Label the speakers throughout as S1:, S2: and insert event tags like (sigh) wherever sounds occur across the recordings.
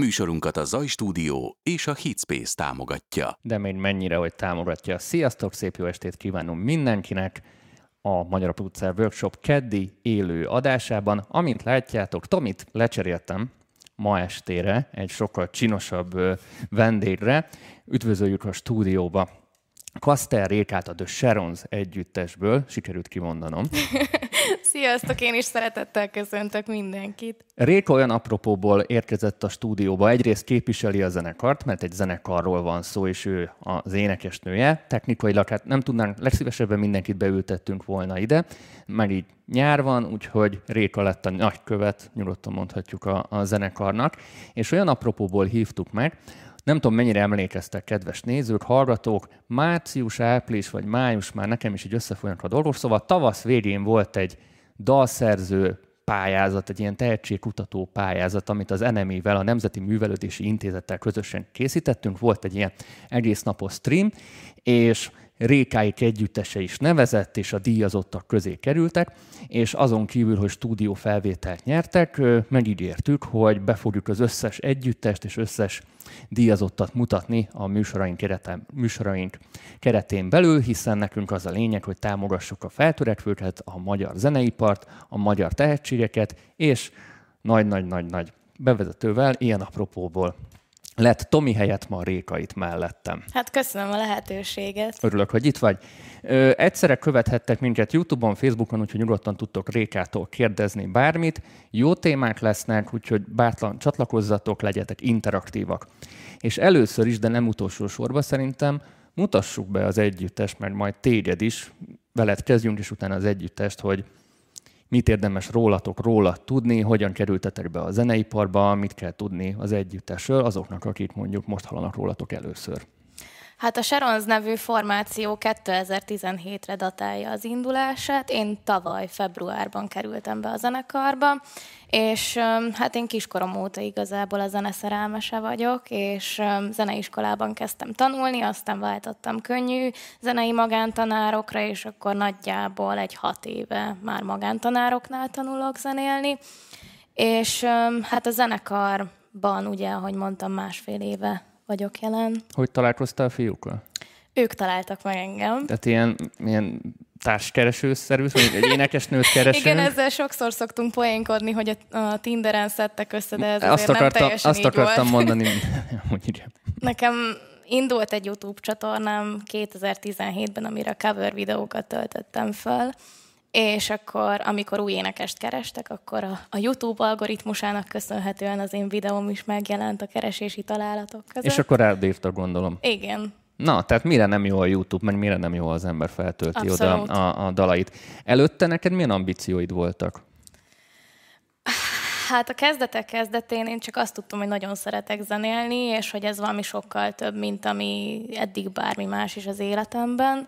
S1: Műsorunkat a Zaj Stúdió és a Hitspace támogatja.
S2: De még mennyire, hogy támogatja. Sziasztok, szép jó estét kívánom mindenkinek! A Magyar Utcán Workshop keddi élő adásában, amint látjátok, Tomit lecseréltem ma estére egy sokkal csinosabb vendégre. Üdvözöljük a stúdióba Kaster Rékát a The Sharons együttesből, sikerült kimondanom. (laughs)
S3: Sziasztok, én is szeretettel köszöntök mindenkit.
S2: Réka olyan apropóból érkezett a stúdióba. Egyrészt képviseli a zenekart, mert egy zenekarról van szó, és ő az énekesnője. Technikailag hát nem tudnánk, legszívesebben mindenkit beültettünk volna ide, meg így nyár van, úgyhogy Réka lett a nagykövet, nyugodtan mondhatjuk a, a zenekarnak, és olyan apropóból hívtuk meg, nem tudom, mennyire emlékeztek, kedves nézők, hallgatók, március, április vagy május már nekem is így összefolynak a dolgok, szóval tavasz végén volt egy dalszerző pályázat, egy ilyen tehetségkutató pályázat, amit az NMI-vel, a Nemzeti Művelődési Intézettel közösen készítettünk. Volt egy ilyen egész napos stream, és Rékáik együttese is nevezett, és a díjazottak közé kerültek, és azon kívül, hogy stúdió felvételt nyertek, megígértük, hogy be fogjuk az összes együttest és összes díjazottat mutatni a műsoraink, kereten, műsoraink keretén belül, hiszen nekünk az a lényeg, hogy támogassuk a feltörekvőket, a magyar zeneipart, a magyar tehetségeket, és nagy-nagy-nagy-nagy bevezetővel, ilyen apropóból lett Tomi helyett ma Réka itt mellettem.
S3: Hát köszönöm a lehetőséget.
S2: Örülök, hogy itt vagy. Ö, egyszerre követhettek minket YouTube-on, Facebookon, úgyhogy nyugodtan tudtok Rékától kérdezni bármit. Jó témák lesznek, úgyhogy bátlan csatlakozzatok, legyetek interaktívak. És először is, de nem utolsó sorban szerintem, mutassuk be az együttest, mert majd téged is, veled kezdjünk, és utána az együttest, hogy mit érdemes rólatok, róla tudni, hogyan kerültetek be a zeneiparba, mit kell tudni az együttesről azoknak, akik mondjuk most hallanak rólatok először.
S3: Hát a Sharons nevű formáció 2017-re datálja az indulását. Én tavaly februárban kerültem be a zenekarba, és hát én kiskorom óta igazából a zeneszerelmese vagyok, és zeneiskolában kezdtem tanulni, aztán váltottam könnyű zenei magántanárokra, és akkor nagyjából egy hat éve már magántanároknál tanulok zenélni. És hát a zenekarban ugye, ahogy mondtam, másfél éve vagyok jelen.
S2: Hogy találkoztál a fiúkkal?
S3: Ők találtak meg engem.
S2: Tehát ilyen, ilyen társkeresőszerű, vagy egy énekesnőt kereső.
S3: Igen, ezzel sokszor szoktunk poénkodni, hogy a, Tinderen szedtek össze, de ez azt akartam, nem teljesen
S2: Azt akartam
S3: volt.
S2: mondani, (laughs) hogy
S3: Nekem indult egy YouTube csatornám 2017-ben, amire cover videókat töltöttem fel, és akkor, amikor új énekest kerestek, akkor a, a YouTube algoritmusának köszönhetően az én videóm is megjelent a keresési találatok között.
S2: És akkor rád gondolom.
S3: Igen.
S2: Na, tehát mire nem jó a YouTube, meg mire nem jó az ember feltölti Abszolút. oda a, a dalait. Előtte neked milyen ambícióid voltak?
S3: Hát a kezdetek kezdetén én csak azt tudtam, hogy nagyon szeretek zenélni, és hogy ez valami sokkal több, mint ami eddig bármi más is az életemben.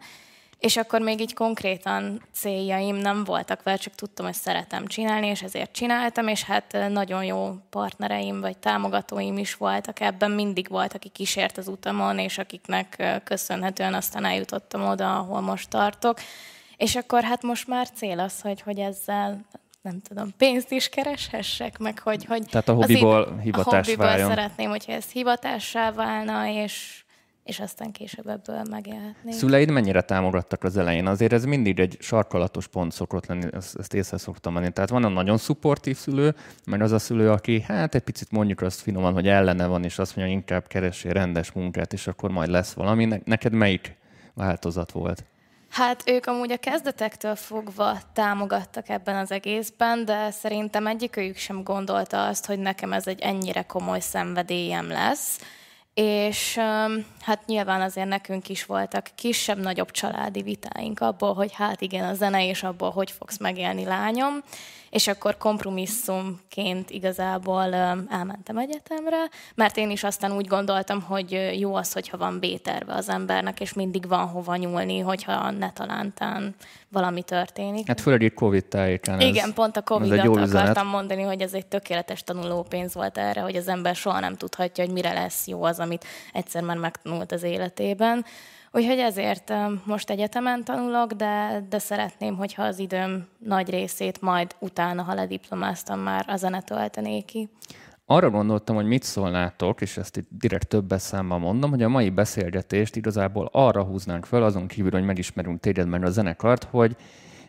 S3: És akkor még így konkrétan céljaim nem voltak vele, csak tudtam, hogy szeretem csinálni, és ezért csináltam, és hát nagyon jó partnereim vagy támogatóim is voltak ebben, mindig volt, aki kísért az utamon, és akiknek köszönhetően aztán eljutottam oda, ahol most tartok. És akkor hát most már cél az, hogy, hogy ezzel nem tudom, pénzt is kereshessek, meg hogy... hogy
S2: Tehát a hobbiból hivatás a hobbiból váljon.
S3: szeretném, hogyha ez hivatássá válna, és és aztán később ebből megélhetnék.
S2: Szüleid mennyire támogattak az elején? Azért ez mindig egy sarkalatos pont szokott lenni, ezt, ezt észre szoktam menni. Tehát van a nagyon szupportív szülő, meg az a szülő, aki hát egy picit mondjuk azt finoman, hogy ellene van, és azt mondja, inkább keressél rendes munkát, és akkor majd lesz valami. Neked melyik változat volt?
S3: Hát ők amúgy a kezdetektől fogva támogattak ebben az egészben, de szerintem egyikőjük sem gondolta azt, hogy nekem ez egy ennyire komoly szenvedélyem lesz és hát nyilván azért nekünk is voltak kisebb-nagyobb családi vitáink abból, hogy hát igen, a zene és abból, hogy fogsz megélni lányom és akkor kompromisszumként igazából elmentem egyetemre, mert én is aztán úgy gondoltam, hogy jó az, hogyha van béterve az embernek, és mindig van hova nyúlni, hogyha ne talántán valami történik.
S2: Hát főleg egy Covid tájéken.
S3: Igen, pont a Covid-at akartam üzenet. mondani, hogy ez egy tökéletes tanulópénz volt erre, hogy az ember soha nem tudhatja, hogy mire lesz jó az, amit egyszer már megtanult az életében. Úgyhogy ezért most egyetemen tanulok, de, de szeretném, hogyha az időm nagy részét majd utána, ha lediplomáztam már, a zene töltené ki.
S2: arra gondoltam, hogy mit szólnátok, és ezt itt direkt több számmal mondom, hogy a mai beszélgetést igazából arra húznánk fel, azon kívül, hogy megismerünk téged meg a zenekart, hogy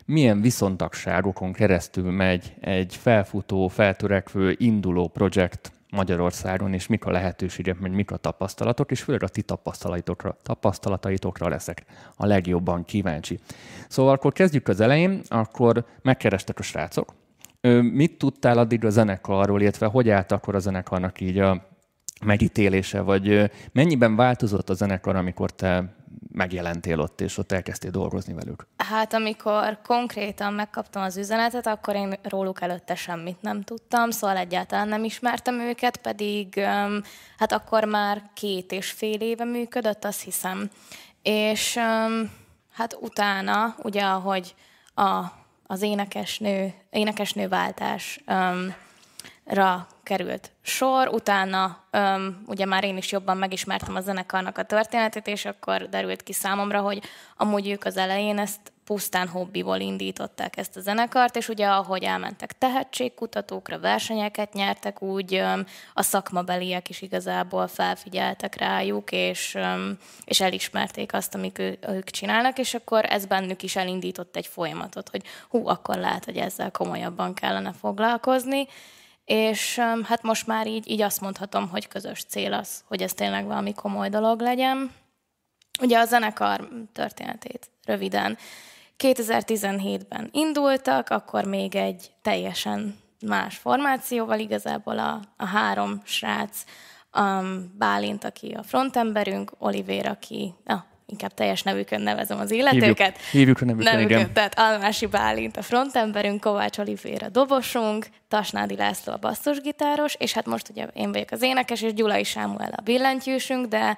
S2: milyen viszontagságokon keresztül megy egy felfutó, feltörekvő, induló projekt Magyarországon, és mik a lehetőségek, meg mik a tapasztalatok, és főleg a ti tapasztalatokra, tapasztalataitokra leszek a legjobban kíváncsi. Szóval akkor kezdjük az elején, akkor megkerestek a srácok. Mit tudtál addig a zenekarról, illetve hogy állt akkor a zenekarnak így a megítélése, vagy mennyiben változott a zenekar, amikor te megjelentél ott, és ott elkezdtél dolgozni velük?
S3: Hát amikor konkrétan megkaptam az üzenetet, akkor én róluk előtte semmit nem tudtam, szóval egyáltalán nem ismertem őket, pedig hát akkor már két és fél éve működött, azt hiszem. És hát utána, ugye, ahogy a, az énekesnő, énekesnőváltásra került sor, utána öm, ugye már én is jobban megismertem a zenekarnak a történetét, és akkor derült ki számomra, hogy amúgy ők az elején ezt pusztán hobbiból indították ezt a zenekart, és ugye ahogy elmentek tehetségkutatókra, versenyeket nyertek, úgy öm, a szakmabeliek is igazából felfigyeltek rájuk, és, öm, és elismerték azt, amit ő, ők csinálnak, és akkor ez bennük is elindított egy folyamatot, hogy hú, akkor lehet, hogy ezzel komolyabban kellene foglalkozni, és hát most már így, így azt mondhatom, hogy közös cél az, hogy ez tényleg valami komoly dolog legyen. Ugye a zenekar történetét röviden. 2017-ben indultak, akkor még egy teljesen más formációval, igazából a, a három srác, um, Bálint, aki a frontemberünk, Oliver, aki a inkább teljes nevükön nevezem az illetőket.
S2: Hívjuk, hívjuk a nevükön, nevükön, igen.
S3: Tehát Almási Bálint a frontemberünk, Kovács Olivér a dobosunk, Tasnádi László a basszusgitáros, és hát most ugye én vagyok az énekes, és Gyulai Sámuel a billentyűsünk, de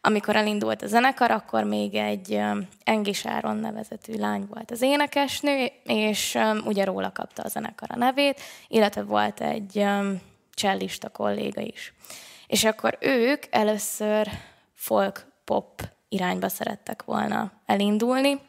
S3: amikor elindult a zenekar, akkor még egy Engis Áron nevezetű lány volt az énekesnő, és ugye róla kapta a zenekar a nevét, illetve volt egy csellista kolléga is. És akkor ők először folk pop irányba szerettek volna elindulni,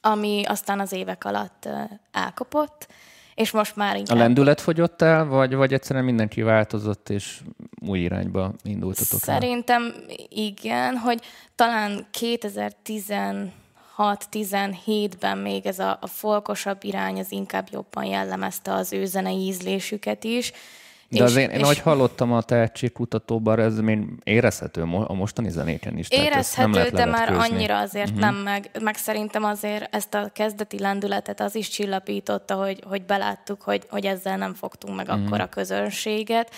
S3: ami aztán az évek alatt elkopott, és most már inkább...
S2: A lendület fogyott el, vagy, vagy egyszerűen mindenki változott, és új irányba indultatok
S3: Szerintem el? igen, hogy talán 2016-17-ben még ez a, a folkosabb irány az inkább jobban jellemezte az ő zenei ízlésüket is,
S2: de és, azért én, és... ahogy hallottam a tehetségkutatóban, ez még érezhető a mostani zenéken is.
S3: Érezhető, de már annyira azért uh-huh. nem, meg, meg szerintem azért ezt a kezdeti lendületet az is csillapította, hogy, hogy beláttuk, hogy, hogy ezzel nem fogtunk meg uh-huh. akkor a közönséget,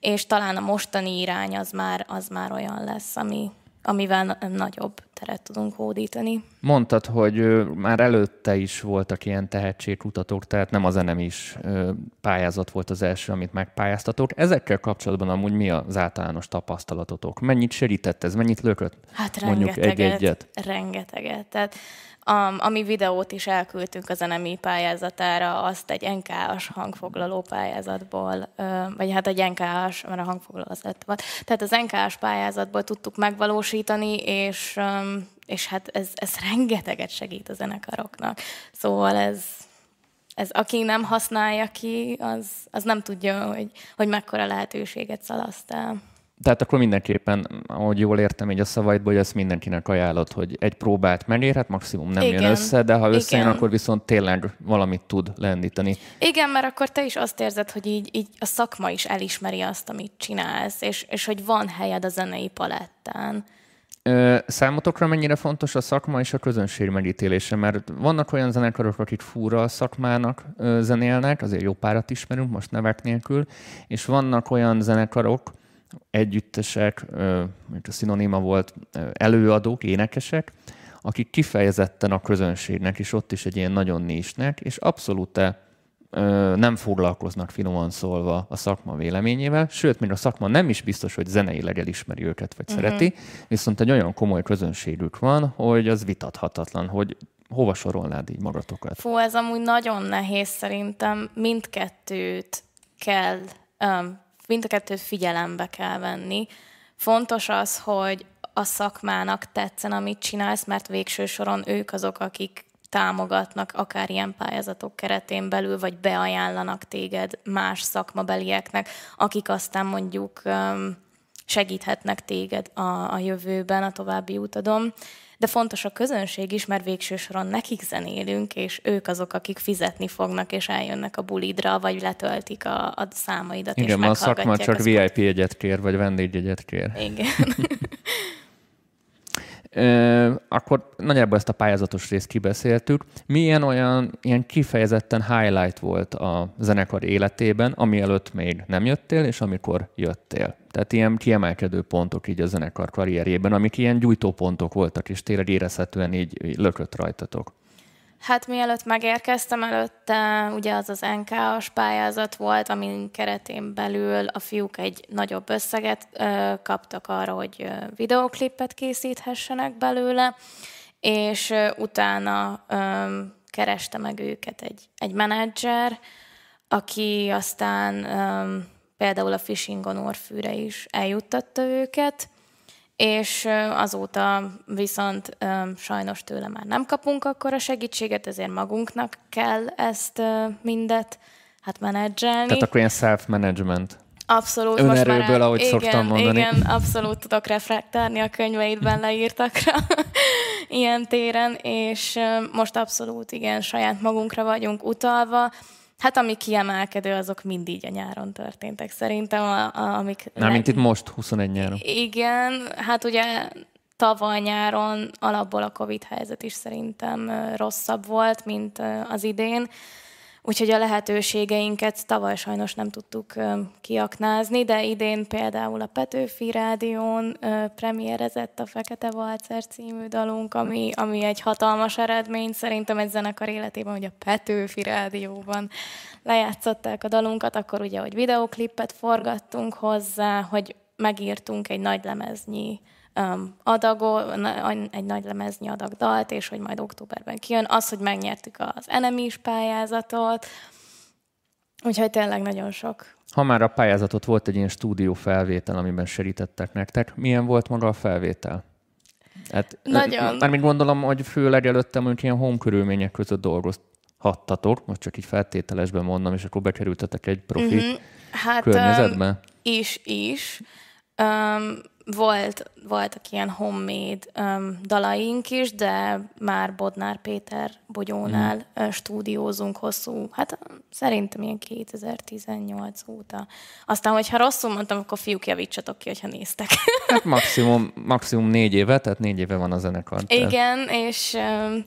S3: és talán a mostani irány az már, az már olyan lesz, ami, amivel nagyobb teret tudunk hódítani.
S2: Mondtad, hogy már előtte is voltak ilyen tehetségkutatók, tehát nem a zenem is pályázat volt az első, amit megpályáztatok. Ezekkel kapcsolatban amúgy mi az általános tapasztalatotok? Mennyit segített ez? Mennyit lökött?
S3: Hát Mondjuk egy-egyet. Rengeteget. Tehát a, ami videót is elküldtünk a zenemi pályázatára, azt egy NK-as hangfoglaló pályázatból, vagy hát egy NK-as, mert a hangfoglaló az lett volt. Tehát az NK-as pályázatból tudtuk megvalósítani, és, és hát ez, ez rengeteget segít a zenekaroknak. Szóval ez, ez aki nem használja ki, az, az nem tudja, hogy, hogy mekkora lehetőséget szalasztál.
S2: Tehát akkor mindenképpen, ahogy jól értem így a szavaidból, hogy ezt mindenkinek ajánlott, hogy egy próbát megérhet, maximum nem Igen. jön össze, de ha összejön, akkor viszont tényleg valamit tud lendíteni.
S3: Igen, mert akkor te is azt érzed, hogy így, így a szakma is elismeri azt, amit csinálsz, és, és hogy van helyed a zenei palettán.
S2: Számotokra mennyire fontos a szakma és a közönség megítélése? Mert vannak olyan zenekarok, akik fúra a szakmának zenélnek, azért jó párat ismerünk, most nevek nélkül, és vannak olyan zenekarok, együttesek, mint a szinoníma volt, előadók, énekesek, akik kifejezetten a közönségnek, és ott is egy ilyen nagyon nésnek, és abszolút nem foglalkoznak finoman szólva a szakma véleményével, sőt, még a szakma nem is biztos, hogy zeneileg elismeri őket, vagy uh-huh. szereti, viszont egy olyan komoly közönségük van, hogy az vitathatatlan, hogy hova sorolnád így magatokat?
S3: Fú, ez amúgy nagyon nehéz szerintem. Mindkettőt kell um, mind a kettőt figyelembe kell venni. Fontos az, hogy a szakmának tetszen, amit csinálsz, mert végső soron ők azok, akik támogatnak, akár ilyen pályázatok keretén belül, vagy beajánlanak téged más szakmabelieknek, akik aztán mondjuk segíthetnek téged a, a jövőben, a további utadon. De fontos a közönség is, mert végső soron nekik zenélünk, és ők azok, akik fizetni fognak, és eljönnek a bulidra, vagy letöltik a, a számaidat,
S2: Igen,
S3: és
S2: a szakma csak VIP jegyet kér, vagy vendégjegyet kér.
S3: Igen. (laughs)
S2: akkor nagyjából ezt a pályázatos részt kibeszéltük. Milyen olyan ilyen kifejezetten highlight volt a zenekar életében, ami előtt még nem jöttél, és amikor jöttél? Tehát ilyen kiemelkedő pontok így a zenekar karrierjében, amik ilyen gyújtópontok voltak, és tényleg érezhetően így lökött rajtatok.
S3: Hát mielőtt megérkeztem, előtte ugye az az NK-as pályázat volt, amin keretén belül a fiúk egy nagyobb összeget ö, kaptak arra, hogy ö, videoklipet készíthessenek belőle, és ö, utána ö, kereste meg őket egy, egy menedzser, aki aztán ö, például a Fishing on Orfűre is eljuttatta őket, és azóta viszont sajnos tőle már nem kapunk akkor a segítséget, ezért magunknak kell ezt mindet hát menedzselni.
S2: Tehát akkor ilyen self-management.
S3: Abszolút.
S2: Önerőből,
S3: most már,
S2: ahogy
S3: igen,
S2: szoktam mondani.
S3: Igen, abszolút tudok reflektálni a könyveidben leírtakra (laughs) ilyen téren, és most abszolút igen, saját magunkra vagyunk utalva, Hát ami kiemelkedő, azok mind így a nyáron történtek szerintem, a, a, amik...
S2: Nem, mint itt most, 21 nyáron.
S3: Igen, hát ugye tavaly nyáron alapból a Covid helyzet is szerintem rosszabb volt, mint az idén. Úgyhogy a lehetőségeinket tavaly sajnos nem tudtuk kiaknázni, de idén például a Petőfi Rádión premierezett a Fekete Valcer című dalunk, ami, ami egy hatalmas eredmény. Szerintem egy zenekar életében, hogy a Petőfi Rádióban lejátszották a dalunkat, akkor ugye, hogy videoklipet forgattunk hozzá, hogy megírtunk egy nagy lemeznyi um, adago, egy nagy lemeznyi adag dalt, és hogy majd októberben kijön. Az, hogy megnyertük az Enemies pályázatot, úgyhogy tényleg nagyon sok.
S2: Ha már a pályázatot volt egy ilyen stúdió felvétel, amiben segítettek nektek, milyen volt maga a felvétel? Hát,
S3: Nagyon.
S2: Már még gondolom, hogy főleg előtte mondjuk ilyen home körülmények között dolgozhattatok, most csak így feltételesben mondom, és akkor bekerültetek egy profi mm-hmm. hát, környezetbe? Um,
S3: is, is. Um, volt, voltak ilyen homemade um, dalaink is, de már Bodnár Péter Bogyónál mm. uh, stúdiózunk hosszú, hát szerintem ilyen 2018 óta. Aztán, hogyha rosszul mondtam, akkor fiúk javítsatok ki, hogyha néztek. (laughs)
S2: Hát maximum, maximum négy éve, tehát négy éve van a zenekar.
S3: Igen, és um,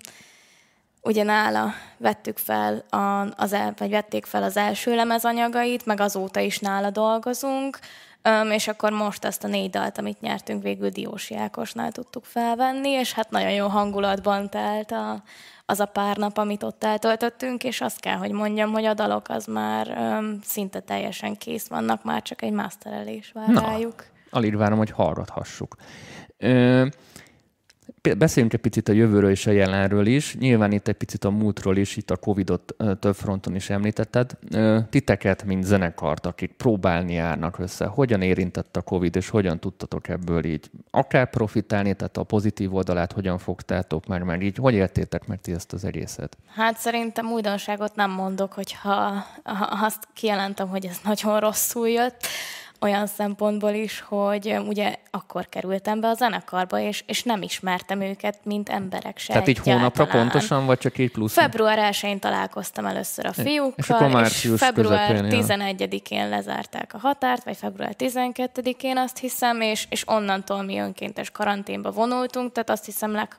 S3: ugye nála vettük fel a, az el, vagy vették fel az első lemezanyagait, meg azóta is nála dolgozunk, Um, és akkor most ezt a négy dalt, amit nyertünk, végül Diósi Ákosnál tudtuk felvenni, és hát nagyon jó hangulatban telt a, az a pár nap, amit ott eltöltöttünk, és azt kell, hogy mondjam, hogy a dalok az már um, szinte teljesen kész vannak, már csak egy masterelés vár Na, rájuk.
S2: Alig várom, hogy hallgathassuk. Ö, Beszéljünk egy picit a jövőről és a jelenről is. Nyilván itt egy picit a múltról is, itt a Covid-ot több fronton is említetted. Titeket, mint zenekart, akik próbálni járnak össze, hogyan érintett a Covid, és hogyan tudtatok ebből így akár profitálni, tehát a pozitív oldalát hogyan fogtátok meg, meg így, hogy értétek meg ti ezt az egészet?
S3: Hát szerintem újdonságot nem mondok, hogyha ha azt kijelentem, hogy ez nagyon rosszul jött olyan szempontból is, hogy ugye akkor kerültem be a zenekarba, és, és nem ismertem őket, mint emberek se
S2: Tehát így hónapra pontosan, vagy csak így plusz?
S3: Február 1-én találkoztam először a fiúkkal, és, és február 11-én lezárták a határt, vagy február 12-én azt hiszem, és, és onnantól mi önkéntes karanténba vonultunk, tehát azt hiszem leg,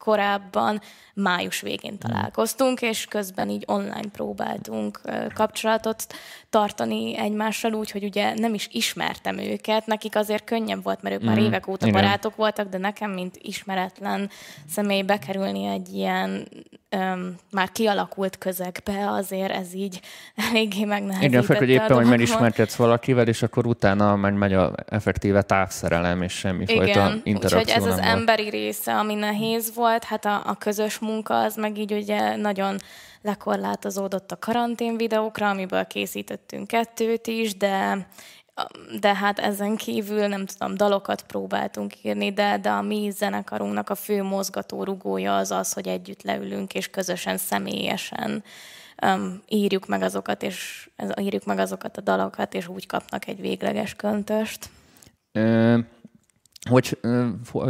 S3: korábban május végén találkoztunk, és közben így online próbáltunk kapcsolatot tartani egymással úgy, hogy ugye nem is ismertem őket, nekik azért könnyebb volt, mert ők már mm. évek óta Igen. barátok voltak, de nekem, mint ismeretlen személy bekerülni egy ilyen öm, már kialakult közegbe, azért ez így (laughs) eléggé megnehezítette
S2: Igen, főleg, hogy éppen, hogy megismerkedsz valakivel, és akkor utána meg megy a effektíve távszerelem, és semmifajta interakció úgyhogy
S3: ez az
S2: volt.
S3: emberi része, ami nehéz volt, hát a, a közös munka az meg így ugye nagyon lekorlátozódott a karantén videókra, amiből készítettünk kettőt is, de de hát ezen kívül nem tudom, dalokat próbáltunk írni, de, de a mi zenekarunknak a fő mozgató rugója az az, hogy együtt leülünk, és közösen, személyesen um, írjuk meg azokat, és írjuk meg azokat a dalokat, és úgy kapnak egy végleges köntöst.
S2: Ö- hogy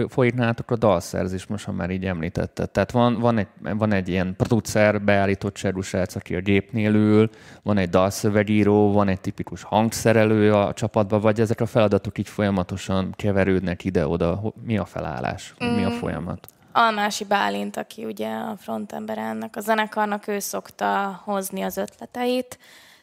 S2: folyik nálatok a dalszerzés, most ha már így említetted. Tehát van, van, egy, van egy ilyen producer, beállított cserusrác, aki a gépnél ül, van egy dalszövegíró, van egy tipikus hangszerelő a csapatban, vagy ezek a feladatok így folyamatosan keverődnek ide-oda. Mi a felállás? Mm. Mi a mm. folyamat?
S3: Almási Bálint, aki ugye a frontember ennek a zenekarnak, ő szokta hozni az ötleteit,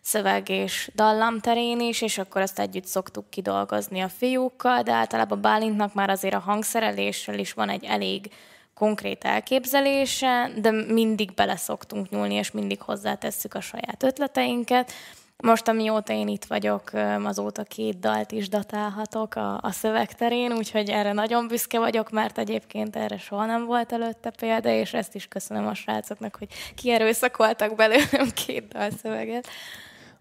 S3: szöveg és dallam terén is, és akkor azt együtt szoktuk kidolgozni a fiúkkal, de általában Bálintnak már azért a hangszerelésről is van egy elég konkrét elképzelése, de mindig bele szoktunk nyúlni, és mindig hozzátesszük a saját ötleteinket. Most, amióta én itt vagyok, azóta két dalt is datálhatok a, a szövegterén, úgyhogy erre nagyon büszke vagyok, mert egyébként erre soha nem volt előtte példa, és ezt is köszönöm a srácoknak, hogy kierőszakoltak belőlem két dalszöveget.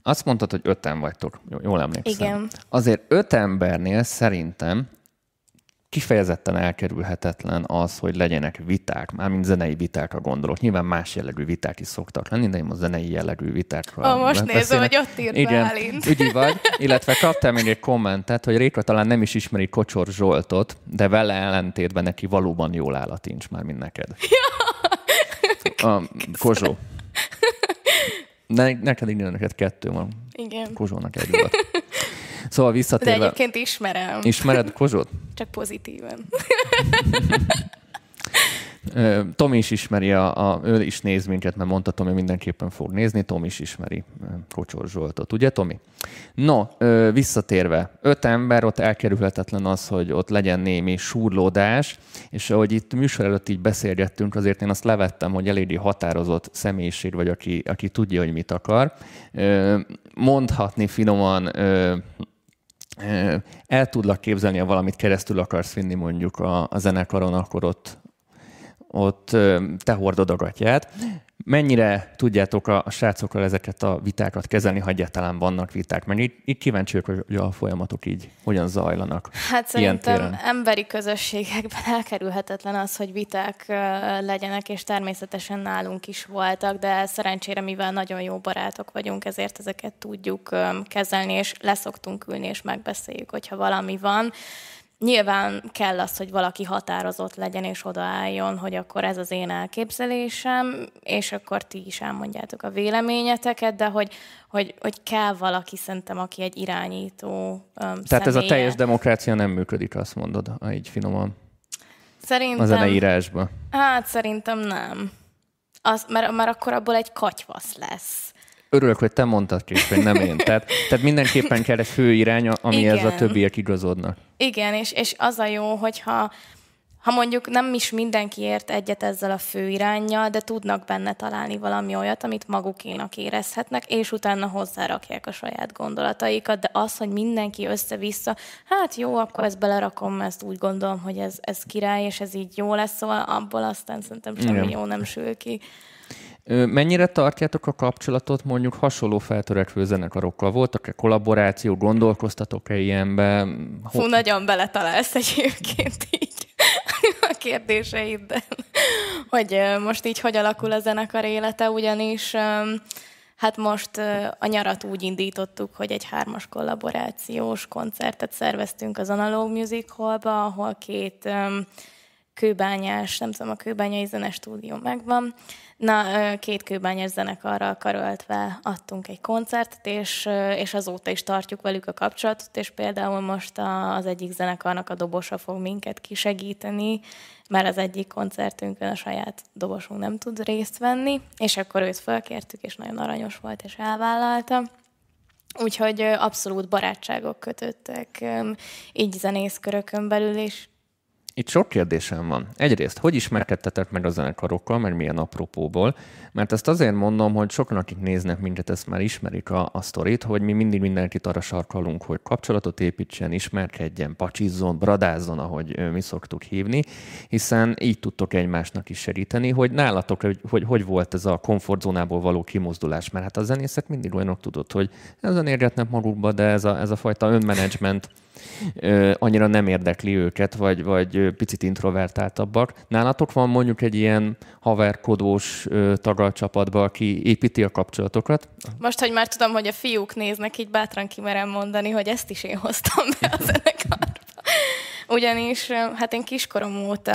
S2: Azt mondtad, hogy öten vagytok, jól emlékszem.
S3: Igen.
S2: Azért öt embernél szerintem kifejezetten elkerülhetetlen az, hogy legyenek viták, mármint zenei vitákra gondolok. Nyilván más jellegű viták is szoktak lenni, de én a zenei jellegű vitákra
S3: Ó, most nézem, hogy ott írt
S2: Igen, ügyi vagy, illetve kaptál még egy kommentet, hogy Réka talán nem is ismeri Kocsor Zsoltot, de vele ellentétben neki valóban jól áll a tincs már, mint neked. Ja. A Kozsó. Ne, neked igen, neked kettő van.
S3: Igen.
S2: Kozsónak egy volt. (laughs) Szóval visszatérve...
S3: De egyébként ismerem.
S2: Ismered Kozsót?
S3: Csak pozitíven. (laughs)
S2: Tom is ismeri, a, a, ő is néz minket, mert mondta Tomi mindenképpen fog nézni, Tom is ismeri Kocsor Zsoltot, ugye Tomi? No, visszatérve, öt ember, ott elkerülhetetlen az, hogy ott legyen némi súrlódás, és ahogy itt műsor előtt így beszélgettünk, azért én azt levettem, hogy eléggé határozott személyiség vagy, aki, aki tudja, hogy mit akar. Mondhatni finoman, el tudlak képzelni, ha valamit keresztül akarsz vinni mondjuk a, a zenekaron, akkor ott, ott te hordod a gatyát. Mennyire tudjátok a, a srácokkal ezeket a vitákat kezelni, ha egyáltalán vannak viták? Mert itt, itt kíváncsi vagyok, hogy a folyamatok így hogyan zajlanak.
S3: Hát szerintem emberi közösségekben (laughs) elkerülhetetlen az, hogy viták legyenek, és természetesen nálunk is voltak, de szerencsére, mivel nagyon jó barátok vagyunk, ezért ezeket tudjuk kezelni, és leszoktunk ülni, és megbeszéljük, hogyha valami van Nyilván kell az, hogy valaki határozott legyen és odaálljon, hogy akkor ez az én elképzelésem, és akkor ti is elmondjátok a véleményeteket, de hogy, hogy, hogy kell valaki szerintem, aki egy irányító um, Tehát
S2: személye. ez a teljes demokrácia nem működik, azt mondod, így finoman.
S3: Szerintem...
S2: A zeneírásban.
S3: Hát szerintem nem. Az, mert, mert akkor abból egy katyvasz lesz
S2: örülök, hogy te mondtad hogy nem én. Tehát, tehát mindenképpen kell egy fő irány, amihez a többiek igazodnak.
S3: Igen, és, és az a jó, hogyha ha mondjuk nem is mindenki ért egyet ezzel a fő irányjal, de tudnak benne találni valami olyat, amit magukénak érezhetnek, és utána hozzárakják a saját gondolataikat, de az, hogy mindenki össze-vissza, hát jó, akkor ezt belerakom, ezt úgy gondolom, hogy ez, ez király, és ez így jó lesz, szóval abból aztán szerintem semmi Igen. jó nem sül ki.
S2: Mennyire tartjátok a kapcsolatot mondjuk hasonló feltörekvő zenekarokkal? Voltak-e kollaboráció, gondolkoztatok-e ilyenben?
S3: Fú, Ho- nagyon beletalálsz egyébként így a kérdéseidben, hogy most így hogy alakul a zenekar élete, ugyanis hát most a nyarat úgy indítottuk, hogy egy hármas kollaborációs koncertet szerveztünk az Analog Music Hallba, ahol két kőbányás, nem tudom, a kőbányai zenestúdió megvan, Na, két kőbányás zenekarral karöltve adtunk egy koncertet, és, és azóta is tartjuk velük a kapcsolatot, és például most az egyik zenekarnak a dobosa fog minket kisegíteni, mert az egyik koncertünkön a saját dobosunk nem tud részt venni, és akkor őt felkértük, és nagyon aranyos volt, és elvállalta. Úgyhogy abszolút barátságok kötöttek így zenészkörökön belül, és
S2: itt sok kérdésem van. Egyrészt, hogy ismerkedtetek meg a zenekarokkal, meg milyen apropóból? Mert ezt azért mondom, hogy sokan, akik néznek minket, ezt már ismerik a, a sztorit, hogy mi mindig mindenkit arra sarkalunk, hogy kapcsolatot építsen, ismerkedjen, pacsizzon, bradázzon, ahogy mi szoktuk hívni, hiszen így tudtok egymásnak is segíteni, hogy nálatok, hogy hogy, hogy volt ez a komfortzónából való kimozdulás, mert hát a zenészek mindig olyanok tudott, hogy ezen érgetnek magukba, de ez a, ez a fajta önmenedzsment annyira nem érdekli őket, vagy, vagy picit introvertáltabbak. Nálatok van mondjuk egy ilyen haverkodós tag a csapatba, aki építi a kapcsolatokat?
S3: Most, hogy már tudom, hogy a fiúk néznek, így bátran kimerem mondani, hogy ezt is én hoztam be a (laughs) zenekarba. Ugyanis hát én kiskorom óta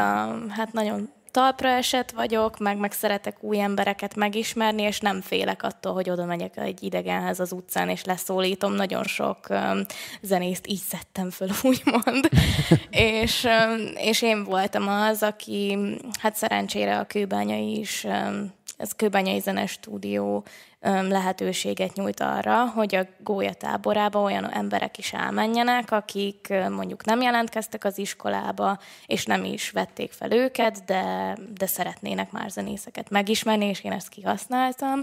S3: hát nagyon talpra esett vagyok, meg, meg szeretek új embereket megismerni, és nem félek attól, hogy oda megyek egy idegenhez az utcán, és leszólítom. Nagyon sok um, zenészt így szedtem föl, (laughs) úgymond. (laughs) és, um, és én voltam az, aki, hát szerencsére a kőbányai is um, ez Kőbányai Zenes Stúdió lehetőséget nyújt arra, hogy a gólya táborába olyan emberek is elmenjenek, akik mondjuk nem jelentkeztek az iskolába, és nem is vették fel őket, de, de szeretnének már zenészeket megismerni, és én ezt kihasználtam,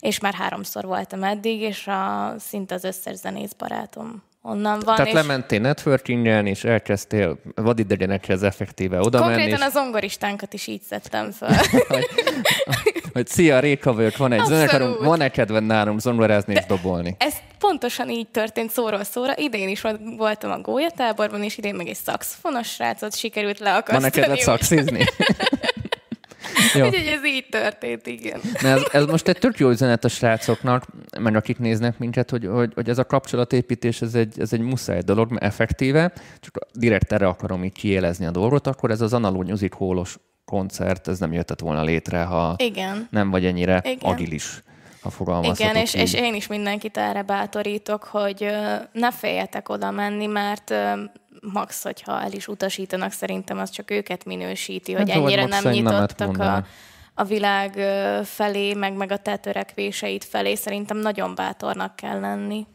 S3: és már háromszor voltam eddig, és a, szinte az összes zenész barátom onnan van.
S2: Tehát és... lementél networkingen, és elkezdtél vadidegenekhez effektíve oda
S3: Konkrétan menni.
S2: Konkrétan
S3: és... az zongoristánkat is így szedtem fel. (laughs) (laughs)
S2: hogy, szia, Réka vagyok, van egy zenekarunk, van egy kedved nálunk zongorázni és dobolni.
S3: Ez pontosan így történt szóról szóra. Idén is voltam a gólyatáborban, és idén meg egy szaxfonos srácot sikerült leakasztani.
S2: Van neked szaxizni? (laughs)
S3: Úgyhogy ez így történt, igen.
S2: Na ez, ez most egy tök jó üzenet a srácoknak, meg akik néznek minket, hogy, hogy, hogy ez a kapcsolatépítés, ez egy, ez egy muszáj dolog, mert effektíve, csak direkt erre akarom így kiélezni a dolgot, akkor ez az analóg music koncert, ez nem jöhetett volna létre, ha
S3: Igen.
S2: nem vagy ennyire Igen. agilis ha fogalmazhatok
S3: Igen, és, és én is mindenkit erre bátorítok, hogy ne féljetek oda menni, mert max, hogyha el is utasítanak, szerintem az csak őket minősíti, hogy hát, ennyire nem nyitottak a, a világ felé, meg, meg a te törekvéseit felé. Szerintem nagyon bátornak kell lenni.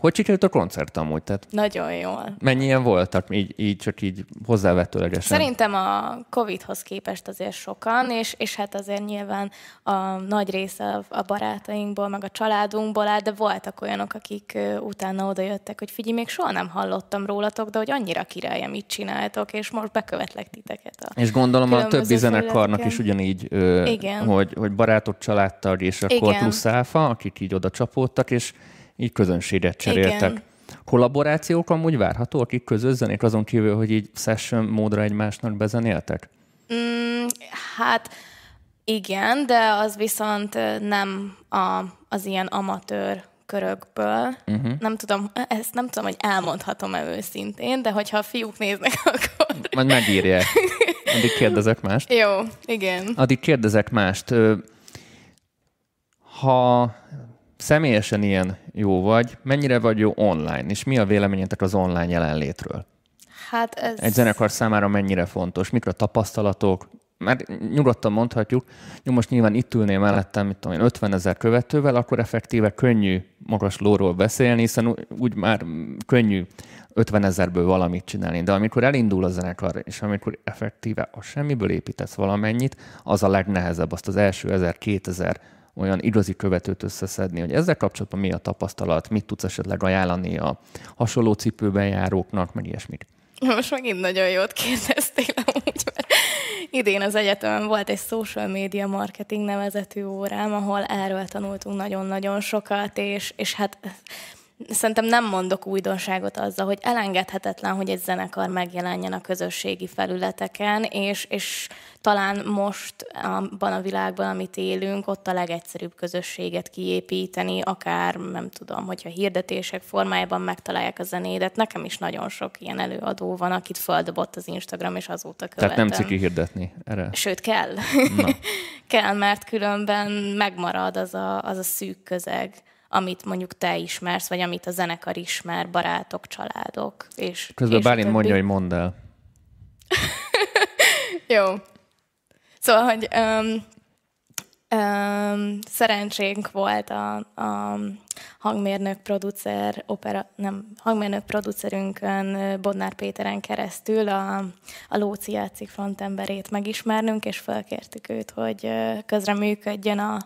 S2: Hogy sikerült a koncert amúgy? Tehát
S3: Nagyon jól.
S2: Mennyien voltak, így, így csak így hozzávetőlegesen?
S3: Szerintem a Covid-hoz képest azért sokan, és, és hát azért nyilván a nagy része a barátainkból, meg a családunkból áll, de voltak olyanok, akik utána odajöttek, hogy figyelj, még soha nem hallottam rólatok, de hogy annyira király, mit csináltok, és most bekövetlek titeket. A
S2: és gondolom a többi zenekarnak is ugyanígy, ö, Igen. Hogy, hogy barátok, családtag, és akkor Igen. plusz áfa, akik így oda csapódtak, és így közönséget cseréltek. Igen. Kollaborációk amúgy várhatóak, akik közözzenék azon kívül, hogy így session módra egymásnak bezenéltek?
S3: Mm, hát igen, de az viszont nem a, az ilyen amatőr körökből. Uh-huh. Nem tudom, ezt nem tudom, hogy elmondhatom-e őszintén, de hogyha a fiúk néznek, (laughs) akkor...
S2: Majd megírják. Addig kérdezek mást.
S3: Jó, igen.
S2: Addig kérdezek mást. Ha személyesen ilyen jó vagy, mennyire vagy jó online, és mi a véleményetek az online jelenlétről?
S3: Hát ez...
S2: Egy zenekar számára mennyire fontos, mik a tapasztalatok, mert nyugodtan mondhatjuk, hogy most nyilván itt ülnél mellettem, mit tudom én, 50 ezer követővel, akkor effektíve könnyű magas lóról beszélni, hiszen úgy már könnyű 50 ezerből valamit csinálni. De amikor elindul a zenekar, és amikor effektíve a semmiből építesz valamennyit, az a legnehezebb, azt az első 1000-2000 olyan igazi követőt összeszedni, hogy ezzel kapcsolatban mi a tapasztalat, mit tudsz esetleg ajánlani a hasonló cipőben járóknak, meg ilyesmik.
S3: Most megint nagyon jót kérdeztél amúgy, mert idén az egyetemen volt egy social media marketing nevezetű órám, ahol erről tanultunk nagyon-nagyon sokat, és, és hát szerintem nem mondok újdonságot azzal, hogy elengedhetetlen, hogy egy zenekar megjelenjen a közösségi felületeken, és, és talán most abban a világban, amit élünk, ott a legegyszerűbb közösséget kiépíteni, akár nem tudom, hogyha hirdetések formájában megtalálják a zenédet. Nekem is nagyon sok ilyen előadó van, akit földobott az Instagram, és azóta követem.
S2: Tehát nem ciki hirdetni erre?
S3: Sőt, kell. (laughs) kell, mert különben megmarad az a, az a szűk közeg amit mondjuk te ismersz, vagy amit a zenekar ismer, barátok, családok. És,
S2: Közben és Bálint mondja, hogy mondd el. (laughs)
S3: Jó. Szóval, hogy um, Um, szerencsénk volt a, a hangmérnök producer, opera, nem, hangmérnök producerünkön, Bodnár Péteren keresztül a, a Lóci játszik frontemberét megismernünk, és felkértük őt, hogy közreműködjön a,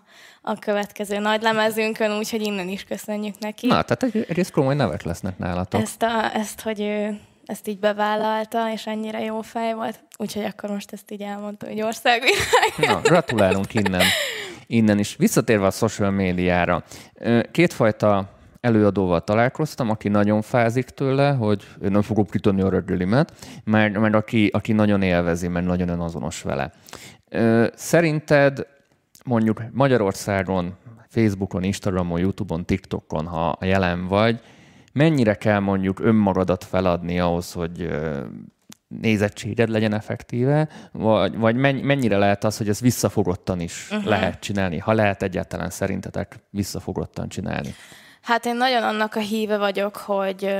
S3: a következő nagy lemezünkön, úgyhogy innen is köszönjük neki.
S2: Na, tehát egy, egész komoly nevek lesznek nálatok.
S3: Ezt, a, ezt, hogy ő ezt így bevállalta, és ennyire jó fej volt, úgyhogy akkor most ezt így elmondta, hogy országvilág.
S2: Na, gratulálunk innen, innen is. Visszatérve a social médiára, kétfajta előadóval találkoztam, aki nagyon fázik tőle, hogy nem fogok kitonni a reggelimet, mert, mert aki, aki nagyon élvezi, mert nagyon önazonos vele. Szerinted mondjuk Magyarországon, Facebookon, Instagramon, Youtube-on, TikTokon, ha jelen vagy, mennyire kell mondjuk önmagadat feladni ahhoz, hogy nézettséged legyen effektíve, vagy, vagy mennyire lehet az, hogy ezt visszafogottan is uh-huh. lehet csinálni, ha lehet egyáltalán szerintetek visszafogottan csinálni?
S3: Hát én nagyon annak a híve vagyok, hogy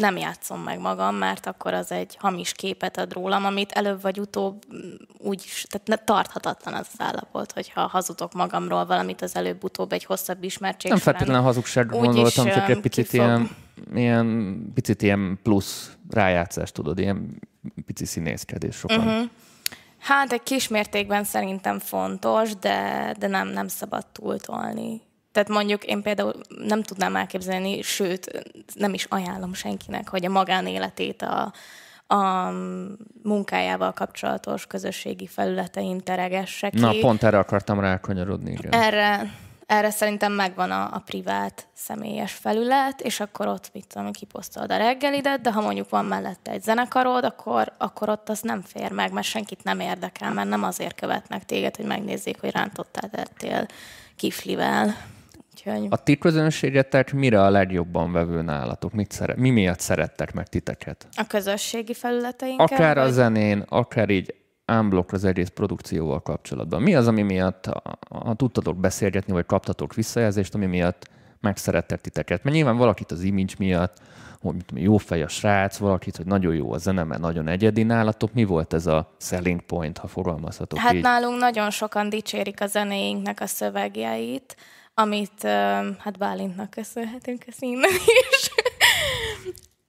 S3: nem játszom meg magam, mert akkor az egy hamis képet ad rólam, amit előbb vagy utóbb mm, úgy tehát tarthatatlan az az állapot, hogyha hazudok magamról valamit az előbb-utóbb egy hosszabb ismertség
S2: Nem feltétlenül hazugság gondoltam, csak egy picit kifog. ilyen, ilyen, picit ilyen plusz rájátszás, tudod, ilyen pici színészkedés sokan. Uh-huh.
S3: Hát egy kis mértékben szerintem fontos, de, de nem, nem szabad túltolni. Tehát mondjuk én például nem tudnám elképzelni, sőt, nem is ajánlom senkinek, hogy a magánéletét a, a munkájával kapcsolatos közösségi felületein teregesse ki.
S2: Na, pont erre akartam rákanyarodni. Igen.
S3: Erre, erre szerintem megvan a, a privát személyes felület, és akkor ott, mit tudom, kiposztolod a reggelidet, de ha mondjuk van mellette egy zenekarod, akkor, akkor ott az nem fér meg, mert senkit nem érdekel, mert nem azért követnek téged, hogy megnézzék, hogy rántottál tettél kiflivel.
S2: Úgyhogy... A ti közönségetek mire a legjobban vevő nálatok? Mit szeret, mi miatt szerettek meg titeket?
S3: A közösségi felületeinket?
S2: Akár vagy... a zenén, akár így unblock az egész produkcióval kapcsolatban. Mi az, ami miatt, ha tudtatok beszélgetni, vagy kaptatok visszajelzést, ami miatt megszerettek titeket? Mert nyilván valakit az image miatt, hogy mit tudom, jó fej a srác, valakit, hogy nagyon jó a zene, mert nagyon egyedi nálatok. Mi volt ez a selling point, ha fogalmazhatok
S3: Hát
S2: így?
S3: nálunk nagyon sokan dicsérik a zenéinknek a szövegjeit, amit hát Bálintnak köszönhetünk ezt innen is. (laughs)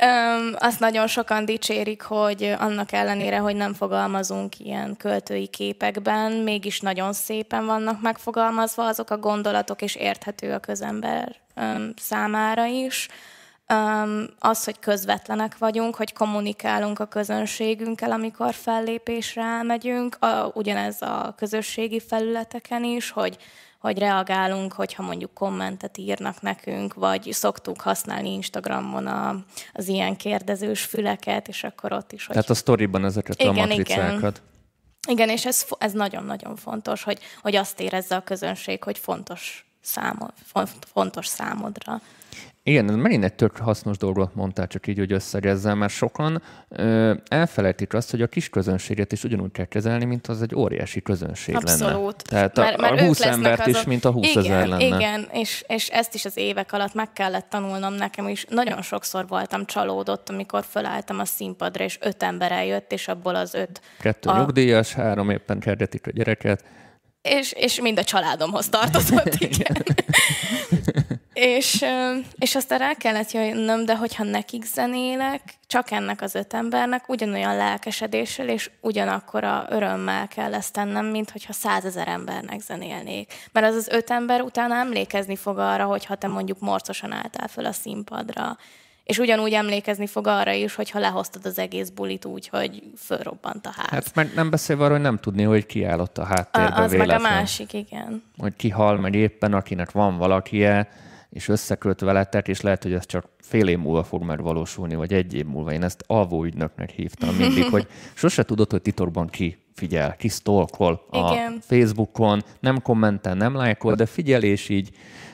S3: Um, azt nagyon sokan dicsérik, hogy annak ellenére, hogy nem fogalmazunk ilyen költői képekben, mégis nagyon szépen vannak megfogalmazva azok a gondolatok, és érthető a közember um, számára is. Az, hogy közvetlenek vagyunk, hogy kommunikálunk a közönségünkkel, amikor fellépésre elmegyünk, a, ugyanez a közösségi felületeken is, hogy hogy reagálunk, hogyha mondjuk kommentet írnak nekünk, vagy szoktuk használni Instagramon a, az ilyen kérdezős füleket, és akkor ott is... Hogy...
S2: Tehát a sztoriban ezeket igen, a matricákat. Igen.
S3: Igen, és ez, ez nagyon-nagyon fontos, hogy, hogy azt érezze a közönség, hogy fontos, számod, fontos számodra.
S2: Igen, megint egy tök hasznos dolgot mondtál, csak így, hogy összegezzem, mert sokan ö, elfelejtik azt, hogy a kis közönséget is ugyanúgy kell kezelni, mint az egy óriási közönség
S3: Abszolút.
S2: lenne. Tehát mert, a, mert a 20 embert azok... is, mint a 20
S3: igen,
S2: ezer lenne.
S3: Igen, és, és ezt is az évek alatt meg kellett tanulnom nekem is. Nagyon sokszor voltam csalódott, amikor fölálltam a színpadra, és öt ember eljött, és abból az öt...
S2: Kettő a... nyugdíjas, három éppen kerdetik a gyereket.
S3: És, és mind a családomhoz tartozott, (laughs) igen. (laughs) (laughs) és, és aztán rá kellett jönnöm, de hogyha nekik zenélek, csak ennek az öt embernek ugyanolyan lelkesedéssel és ugyanakkor a örömmel kell ezt tennem, mint hogyha százezer embernek zenélnék. Mert az az öt ember utána emlékezni fog arra, hogyha te mondjuk morcosan álltál föl a színpadra, és ugyanúgy emlékezni fog arra is, hogyha lehoztad az egész bulit úgy, hogy fölrobbant a ház.
S2: Hát meg nem beszélve arról, hogy nem tudni, hogy ki állott a háttérbe
S3: a, Az véletlen. meg a másik, igen.
S2: Hogy ki hal meg éppen, akinek van valakie, és összeköt veletek, és lehet, hogy ez csak fél év múlva fog megvalósulni, vagy egy év múlva. Én ezt alvó ügynöknek hívtam mindig, hogy (laughs) sose tudod, hogy titokban ki figyel, ki stalkol a Igen. Facebookon, nem kommentel, nem lájkol, de figyel, és így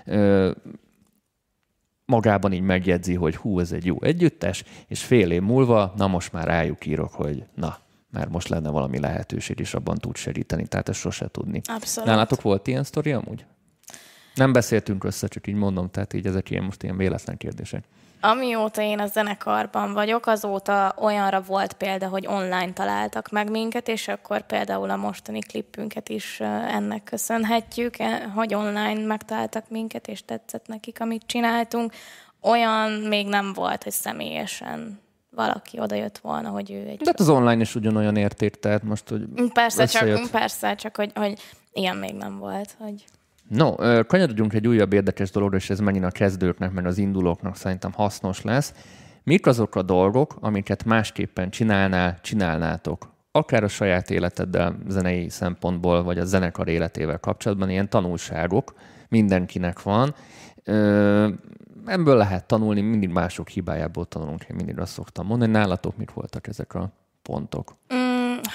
S2: ö, magában így megjegyzi, hogy hú, ez egy jó együttes, és fél év múlva, na most már rájuk írok, hogy na, mert most lenne valami lehetőség, és abban tud segíteni, tehát ezt sose tudni.
S3: Abszolút.
S2: Nálatok volt ilyen sztori amúgy? Nem beszéltünk össze, csak így mondom, tehát így ezek ilyen most ilyen véletlen kérdések.
S3: Amióta én a zenekarban vagyok, azóta olyanra volt példa, hogy online találtak meg minket, és akkor például a mostani klippünket is ennek köszönhetjük, e, hogy online megtaláltak minket, és tetszett nekik, amit csináltunk. Olyan még nem volt, hogy személyesen valaki oda jött volna, hogy ő egy...
S2: De hát az online is ugyanolyan érték, tehát most, hogy
S3: Persze, csak, persze, csak hogy, hogy ilyen még nem volt, hogy...
S2: No, kanyarodjunk egy újabb érdekes dologra, és ez megint a kezdőknek, meg az indulóknak szerintem hasznos lesz. Mik azok a dolgok, amiket másképpen csinálnál, csinálnátok? Akár a saját életeddel, zenei szempontból, vagy a zenekar életével kapcsolatban ilyen tanulságok mindenkinek van. Ö, ebből lehet tanulni, mindig mások hibájából tanulunk, én mindig azt szoktam mondani. Nálatok mik voltak ezek a pontok?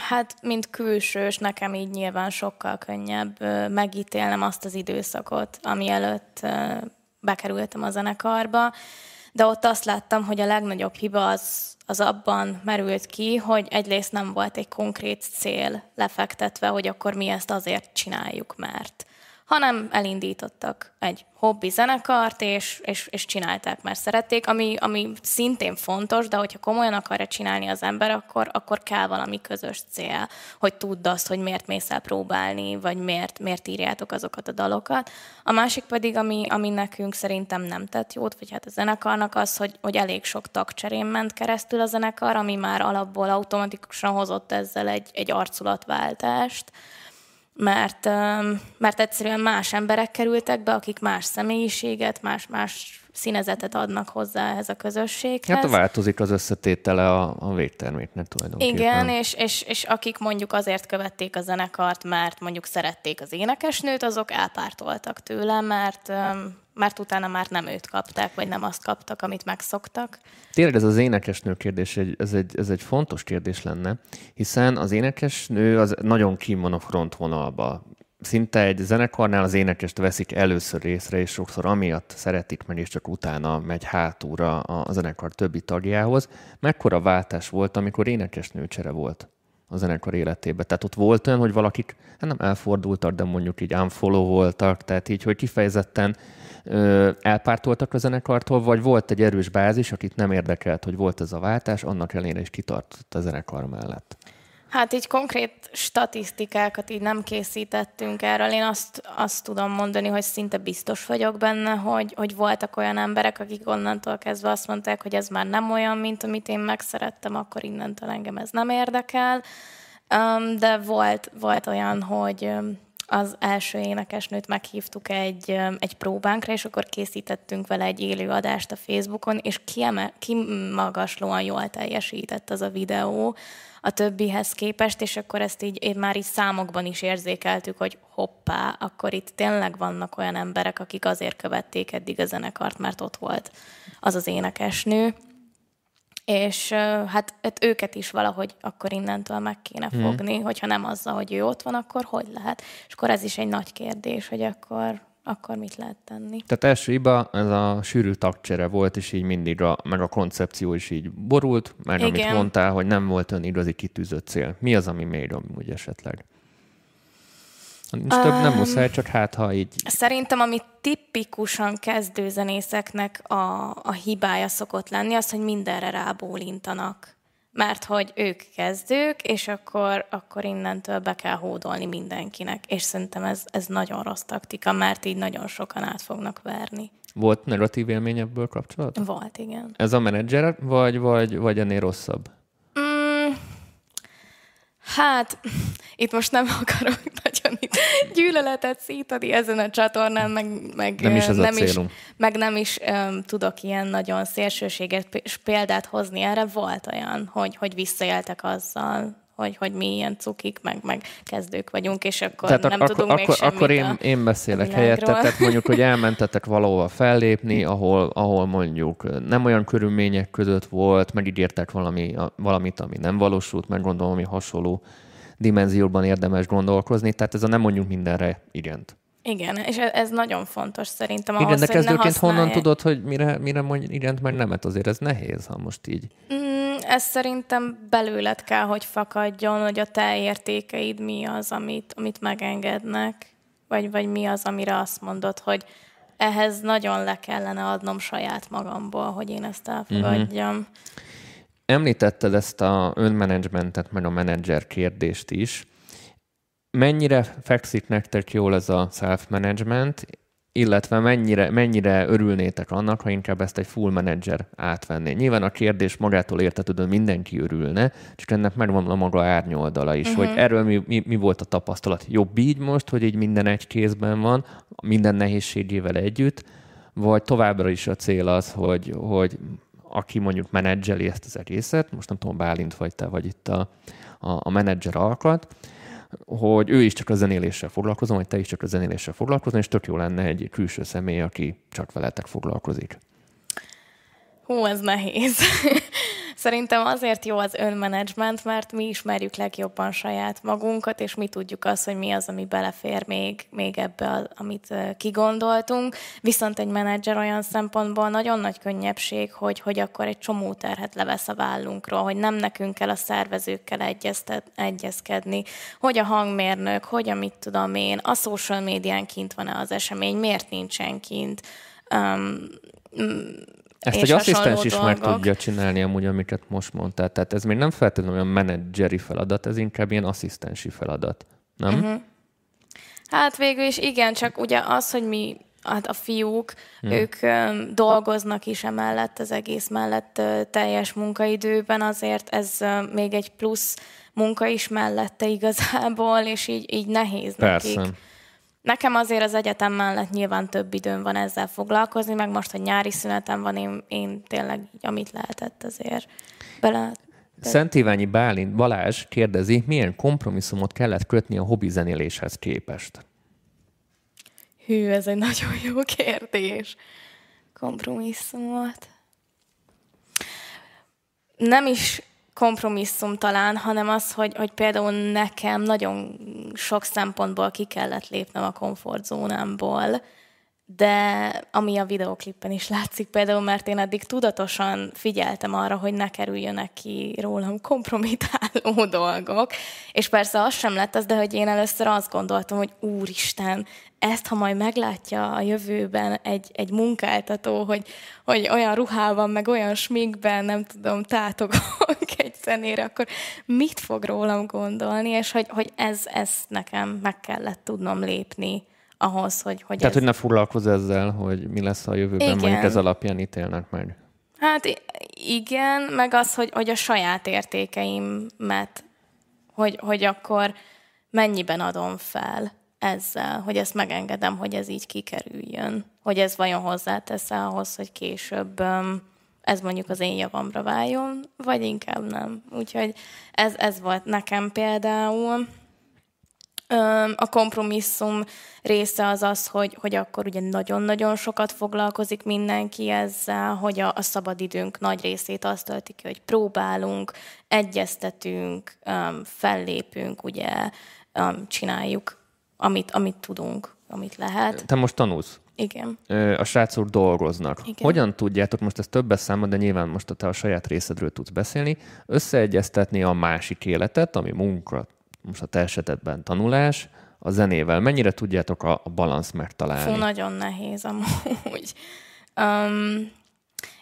S3: Hát, mint külsős, nekem így nyilván sokkal könnyebb megítélnem azt az időszakot, ami előtt bekerültem a zenekarba, de ott azt láttam, hogy a legnagyobb hiba az, az abban merült ki, hogy egyrészt nem volt egy konkrét cél lefektetve, hogy akkor mi ezt azért csináljuk, mert hanem elindítottak egy hobbi zenekart, és, és, és csinálták, mert szerették, ami, ami szintén fontos, de hogyha komolyan akarja csinálni az ember, akkor, akkor kell valami közös cél, hogy tudd azt, hogy miért mész el próbálni, vagy miért, miért írjátok azokat a dalokat. A másik pedig, ami, ami nekünk szerintem nem tett jót, vagy hát a zenekarnak az, hogy, hogy elég sok tagcserén ment keresztül a zenekar, ami már alapból automatikusan hozott ezzel egy, egy arculatváltást, mert, mert egyszerűen más emberek kerültek be, akik más személyiséget, más-más színezetet adnak hozzá ehhez a közösséghez.
S2: Hát változik az összetétele a, a végterméknek tulajdonképpen.
S3: Igen, és, és, és akik mondjuk azért követték a zenekart, mert mondjuk szerették az énekesnőt, azok elpártoltak tőle, mert mert utána már nem őt kapták, vagy nem azt kaptak, amit megszoktak.
S2: Tényleg ez az énekesnő kérdés, ez egy, ez egy fontos kérdés lenne, hiszen az énekesnő az nagyon kim van a frontvonalba. Szinte egy zenekarnál az énekest veszik először részre, és sokszor amiatt szeretik meg, és csak utána megy hátúra a zenekar többi tagjához. Mekkora váltás volt, amikor énekesnőcsere volt a zenekar életében. Tehát ott volt olyan, hogy valakik hát nem elfordultak, de mondjuk így unfollow voltak, tehát így, hogy kifejezetten ö, elpártoltak a zenekartól, vagy volt egy erős bázis, akit nem érdekelt, hogy volt ez a váltás, annak ellenére is kitartott a zenekar mellett.
S3: Hát így konkrét statisztikákat így nem készítettünk erről. Én azt, azt tudom mondani, hogy szinte biztos vagyok benne, hogy, hogy voltak olyan emberek, akik onnantól kezdve azt mondták, hogy ez már nem olyan, mint amit én megszerettem, akkor innentől engem ez nem érdekel. De volt, volt olyan, hogy az első énekesnőt meghívtuk egy, egy próbánkra, és akkor készítettünk vele egy élő adást a Facebookon, és kieme, kimagaslóan jól teljesített az a videó a többihez képest, és akkor ezt így én már így számokban is érzékeltük, hogy hoppá, akkor itt tényleg vannak olyan emberek, akik azért követték eddig a zenekart, mert ott volt az az énekesnő és hát, hát őket is valahogy akkor innentől meg kéne hmm. fogni, hogyha nem azzal, hogy ő ott van, akkor hogy lehet? És akkor ez is egy nagy kérdés, hogy akkor, akkor mit lehet tenni.
S2: Tehát első iba ez a sűrű tagcsere volt, és így mindig a, meg a koncepció is így borult, meg Igen. amit mondtál, hogy nem volt olyan igazi kitűzött cél. Mi az, ami még úgy esetleg? Nincs több, nem muszáj, csak hát, ha így...
S3: Szerintem, ami tipikusan kezdőzenészeknek a, a hibája szokott lenni, az, hogy mindenre rábólintanak. Mert hogy ők kezdők, és akkor, akkor innentől be kell hódolni mindenkinek. És szerintem ez, ez nagyon rossz taktika, mert így nagyon sokan át fognak verni.
S2: Volt negatív élmény ebből kapcsolatban?
S3: Volt, igen.
S2: Ez a menedzser, vagy, vagy, vagy ennél rosszabb?
S3: Hát, itt most nem akarok (laughs) nagyon itt gyűlöletet szítani ezen a csatornán, meg, meg
S2: nem is, ez nem is,
S3: meg nem is um, tudok ilyen nagyon szélsőséges példát hozni. Erre volt olyan, hogy, hogy visszaéltek azzal, hogy, hogy mi ilyen cukik, meg, meg kezdők vagyunk, és akkor tehát nem ak- tudunk
S2: akkor, még
S3: semmit
S2: Akkor én, én beszélek helyette, tehát (laughs) mondjuk, hogy elmentetek valahova fellépni, ahol, ahol mondjuk nem olyan körülmények között volt, megígértek valami, valamit, ami nem valósult, meg gondolom, ami hasonló dimenzióban érdemes gondolkozni, tehát ez a nem mondjuk mindenre igent.
S3: Igen, és e- ez nagyon fontos szerintem.
S2: Igen, ahhoz, de kezdőként honnan tudod, hogy mire, mire mondj igent, meg nemet? Azért ez nehéz, ha most így.
S3: Mm, ez szerintem belőled kell, hogy fakadjon, hogy a te értékeid mi az, amit, amit megengednek, vagy, vagy mi az, amire azt mondod, hogy ehhez nagyon le kellene adnom saját magamból, hogy én ezt elfogadjam. Uh-huh.
S2: Említetted ezt a önmenedzsmentet, meg a menedzser kérdést is. Mennyire fekszik nektek jól ez a self-management, illetve mennyire, mennyire örülnétek annak, ha inkább ezt egy full menedzser átvenné. Nyilván a kérdés magától értetődő mindenki örülne, csak ennek megvan a maga árnyoldala is, uh-huh. hogy erről mi, mi, mi volt a tapasztalat. Jobb így most, hogy így minden egy kézben van, minden nehézségével együtt, vagy továbbra is a cél az, hogy, hogy aki mondjuk menedzseli ezt az egészet, most nem tudom, Bálint vagy te vagy itt a, a, a menedzser alkat, hogy ő is csak a zenéléssel foglalkozom, vagy te is csak a zenéléssel foglalkozom, és tök jó lenne egy külső személy, aki csak veletek foglalkozik.
S3: Hú, ez nehéz. Szerintem azért jó az önmenedzsment, mert mi ismerjük legjobban saját magunkat, és mi tudjuk azt, hogy mi az, ami belefér még, még ebbe, amit kigondoltunk. Viszont egy menedzser olyan szempontból nagyon nagy könnyebbség, hogy, hogy akkor egy csomó terhet levesz a vállunkról, hogy nem nekünk kell a szervezőkkel egyezkedni, hogy a hangmérnök, hogy a mit tudom én, a social médián kint van-e az esemény, miért nincsen kint. Um,
S2: ezt egy asszisztens is meg tudja csinálni amúgy, amiket most mondtál. Tehát ez még nem feltétlenül olyan menedzseri feladat, ez inkább ilyen asszisztensi feladat. Nem? Uh-huh.
S3: Hát végül is igen, csak ugye az, hogy mi hát a fiúk, hmm. ők um, dolgoznak is emellett, az egész mellett uh, teljes munkaidőben, azért ez uh, még egy plusz munka is mellette igazából, és így, így nehéz Persze. nekik. Nekem azért az egyetem mellett nyilván több időm van ezzel foglalkozni, meg most, hogy nyári szünetem van, én, én tényleg így, amit lehetett azért bele...
S2: Szent Iványi Bálint Balázs kérdezi, milyen kompromisszumot kellett kötni a hobbi zenéléshez képest?
S3: Hű, ez egy (laughs) nagyon jó kérdés. Kompromisszumot. Nem is kompromisszum talán, hanem az, hogy, hogy például nekem nagyon sok szempontból ki kellett lépnem a komfortzónámból, de ami a videoklippen is látszik például, mert én eddig tudatosan figyeltem arra, hogy ne kerüljönek ki rólam kompromitáló (laughs) dolgok, és persze az sem lett az, de hogy én először azt gondoltam, hogy úristen, ezt, ha majd meglátja a jövőben egy, egy munkáltató, hogy, hogy olyan ruhában, meg olyan sminkben, nem tudom, tátogok (laughs) egy zenére, akkor mit fog rólam gondolni, és hogy, hogy ez, ez nekem meg kellett tudnom lépni ahhoz, hogy... hogy
S2: Tehát, ez... hogy ne foglalkozz ezzel, hogy mi lesz a jövőben, igen. mondjuk ez alapján ítélnek meg.
S3: Hát igen, meg az, hogy, hogy a saját értékeimet, hogy, hogy akkor mennyiben adom fel ezzel, hogy ezt megengedem, hogy ez így kikerüljön. Hogy ez vajon hozzátesz ahhoz, hogy később ez mondjuk az én javamra váljon, vagy inkább nem. Úgyhogy ez, ez volt nekem például. A kompromisszum része az az, hogy, hogy akkor ugye nagyon-nagyon sokat foglalkozik mindenki ezzel, hogy a, a szabadidőnk nagy részét azt tölti ki, hogy próbálunk, egyeztetünk, fellépünk, ugye csináljuk, amit, amit tudunk, amit lehet.
S2: Te most tanulsz?
S3: Igen.
S2: A srácok dolgoznak. Igen. Hogyan tudjátok, most ez többes számban, de nyilván most te a saját részedről tudsz beszélni, összeegyeztetni a másik életet, ami munka, most a te esetedben tanulás, a zenével. Mennyire tudjátok a, a balansz megtalálni?
S3: Fú, nagyon nehéz amúgy. Um,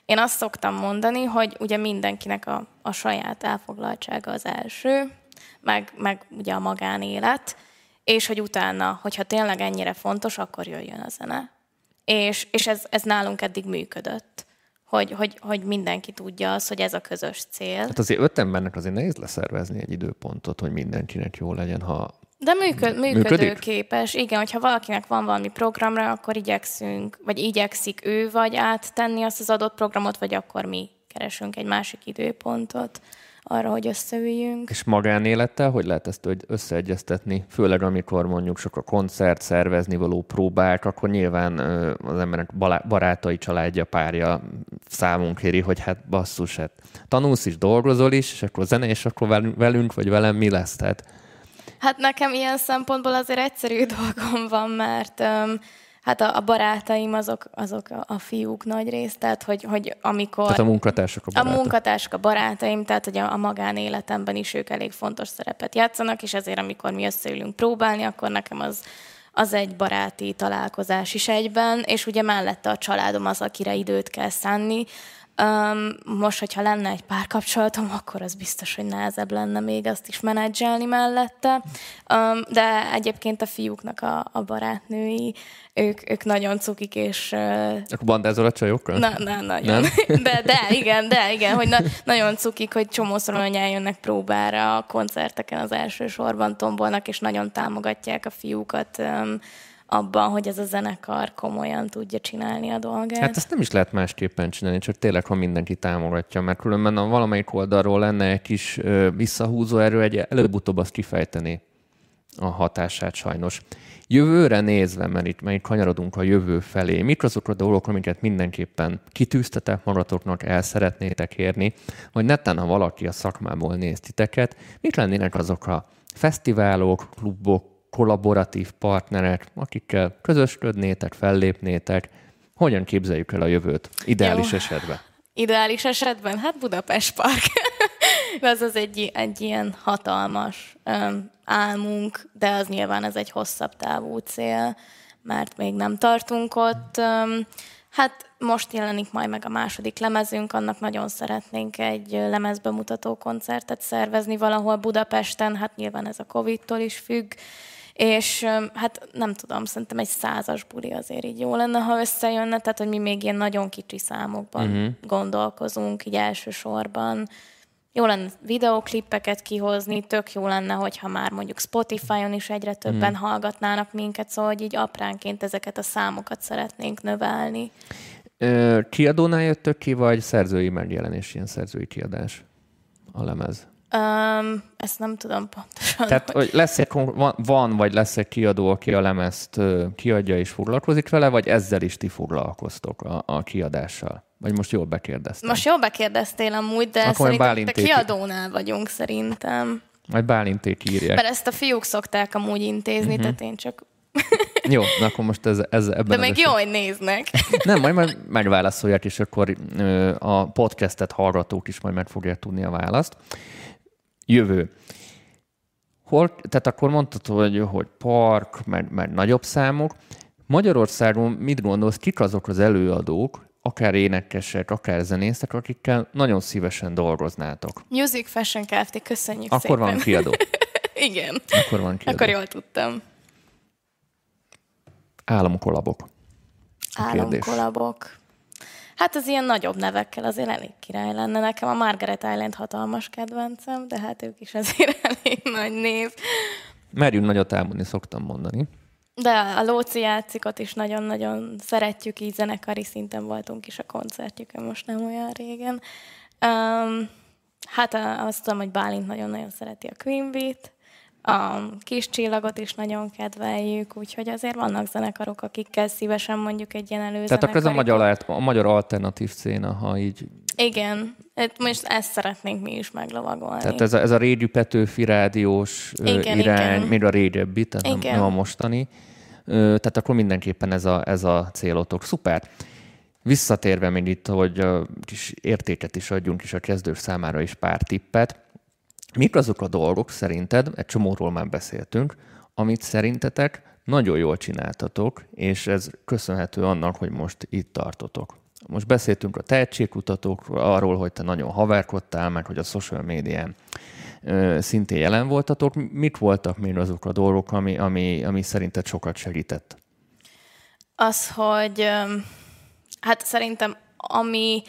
S3: én azt szoktam mondani, hogy ugye mindenkinek a, a saját elfoglaltsága az első, meg, meg ugye a magánélet, és hogy utána, hogyha tényleg ennyire fontos, akkor jöjjön a zene. És, és ez, ez nálunk eddig működött hogy, hogy, hogy mindenki tudja az, hogy ez a közös cél.
S2: Hát azért öt embernek azért nehéz leszervezni egy időpontot, hogy mindenkinek jó legyen, ha
S3: de működ, működőképes. Igen, hogyha valakinek van valami programra, akkor igyekszünk, vagy igyekszik ő vagy áttenni azt az adott programot, vagy akkor mi keresünk egy másik időpontot arra, hogy összeüljünk.
S2: És magánélettel hogy lehet ezt összeegyeztetni? Főleg amikor mondjuk sok a koncert, szervezni való próbák, akkor nyilván az emberek barátai, családja, párja számunk kéri, hogy hát basszus, hát tanulsz is, dolgozol is, és akkor zene, és akkor velünk vagy velem mi lesz? Tehát...
S3: Hát nekem ilyen szempontból azért egyszerű (laughs) dolgom van, mert um, Hát a, a barátaim azok, azok a, a fiúk nagy rész, tehát hogy, hogy amikor...
S2: Tehát a munkatársak a
S3: barátaim. A munkatársak a barátaim, tehát hogy a, a magánéletemben is ők elég fontos szerepet játszanak, és ezért amikor mi összeülünk próbálni, akkor nekem az, az egy baráti találkozás is egyben, és ugye mellette a családom az, akire időt kell szánni, Um, most, hogyha lenne egy párkapcsolatom, akkor az biztos, hogy nehezebb lenne még azt is menedzselni mellette. Um, de egyébként a fiúknak a, a barátnői, ők, ők nagyon cukik, és... Uh,
S2: akkor bandázol a csajokkal?
S3: Na, na, nagyon. Nem? (laughs) De, de, igen, de, igen, hogy na, nagyon cukik, hogy csomószor olyan eljönnek próbára a koncerteken az első sorban tombolnak, és nagyon támogatják a fiúkat um, abban, hogy ez a zenekar komolyan tudja csinálni a dolgát.
S2: Hát ezt nem is lehet másképpen csinálni, csak tényleg, ha mindenki támogatja, mert különben a valamelyik oldalról lenne egy kis ö, visszahúzó erő, egy előbb-utóbb azt kifejteni a hatását sajnos. Jövőre nézve, mert itt, itt kanyarodunk a jövő felé, mik azok a dolgok, amiket mindenképpen kitűztetek magatoknak, el szeretnétek érni, vagy netán, ha valaki a szakmából néz titeket, mik lennének azok a fesztiválok, klubok, kollaboratív partnerek, akikkel közösködnétek, fellépnétek. Hogyan képzeljük el a jövőt ideális Jó. esetben?
S3: Ideális esetben? Hát Budapest Park. (laughs) az az egy, egy ilyen hatalmas um, álmunk, de az nyilván ez egy hosszabb távú cél, mert még nem tartunk ott. Um, hát most jelenik majd meg a második lemezünk, annak nagyon szeretnénk egy lemezbemutató koncertet szervezni valahol Budapesten, hát nyilván ez a Covid-tól is függ, és hát nem tudom, szerintem egy százas buli azért így jó lenne, ha összejönne, tehát hogy mi még ilyen nagyon kicsi számokban uh-huh. gondolkozunk, így elsősorban. Jó lenne videoklippeket kihozni, tök jó lenne, hogyha már mondjuk Spotify-on is egyre többen uh-huh. hallgatnának minket, szóval hogy így apránként ezeket a számokat szeretnénk növelni.
S2: kiadónál jöttök ki, vagy szerzői megjelenés, ilyen szerzői kiadás a lemez?
S3: Um, ezt nem tudom pontosan.
S2: Tehát hogy lesz egy, van, vagy lesz egy kiadó, aki a lemezt kiadja és foglalkozik vele, vagy ezzel is ti foglalkoztok a, a kiadással? Vagy most jól bekérdeztem?
S3: Most jól bekérdeztél amúgy, de Akkor szerintem a kiadónál vagyunk szerintem.
S2: Majd Bálinték írják.
S3: Mert ezt a fiúk szokták amúgy intézni, uh-huh. tehát én csak... (laughs)
S2: Jó, na akkor most ez, ez ebben
S3: De még jó, hogy néznek. (laughs)
S2: Nem, majd, majd megválaszolják, és akkor a podcastet hallgatók is majd meg fogják tudni a választ jövő. Hol, tehát akkor mondtad, hogy, hogy park, meg, meg nagyobb számok. Magyarországon mit gondolsz, kik azok az előadók, akár énekesek, akár zenészek, akikkel nagyon szívesen dolgoznátok?
S3: Music Fashion Kft. Köszönjük
S2: Akkor
S3: szépen.
S2: van kiadó. (laughs)
S3: Igen.
S2: Akkor van kiadó.
S3: Akkor jól tudtam.
S2: Államkolabok.
S3: Államkolabok. Hát az ilyen nagyobb nevekkel azért elég király lenne. Nekem a Margaret Island hatalmas kedvencem, de hát ők is azért (laughs) elég nagy név.
S2: Merjünk nagyot álmodni, szoktam mondani.
S3: De a Lóci játszikot is nagyon-nagyon szeretjük, így zenekari szinten voltunk is a koncertjükön most nem olyan régen. Um, hát azt tudom, hogy Bálint nagyon-nagyon szereti a Queen Beat, a kis csillagot is nagyon kedveljük, úgyhogy azért vannak zenekarok, akikkel szívesen mondjuk egy ilyen előzenekari.
S2: Tehát akkor ez a magyar, a magyar alternatív széna, ha így...
S3: Igen, hát most ezt szeretnénk mi is meglovagolni.
S2: Tehát ez a, ez a régi Petőfi rádiós igen, irány, igen. még a régebbi, tehát igen. nem, nem a mostani. Tehát akkor mindenképpen ez a, ez a célotok. Szuper! Visszatérve még itt, hogy a kis értéket is adjunk is a kezdők számára is pár tippet Mik azok a dolgok szerinted, egy csomóról már beszéltünk, amit szerintetek nagyon jól csináltatok, és ez köszönhető annak, hogy most itt tartotok. Most beszéltünk a tehetségkutatókról, arról, hogy te nagyon haverkodtál, meg hogy a social médián szintén jelen voltatok. Mik voltak még azok a dolgok, ami, ami, ami szerinted sokat segített?
S3: Az, hogy hát szerintem ami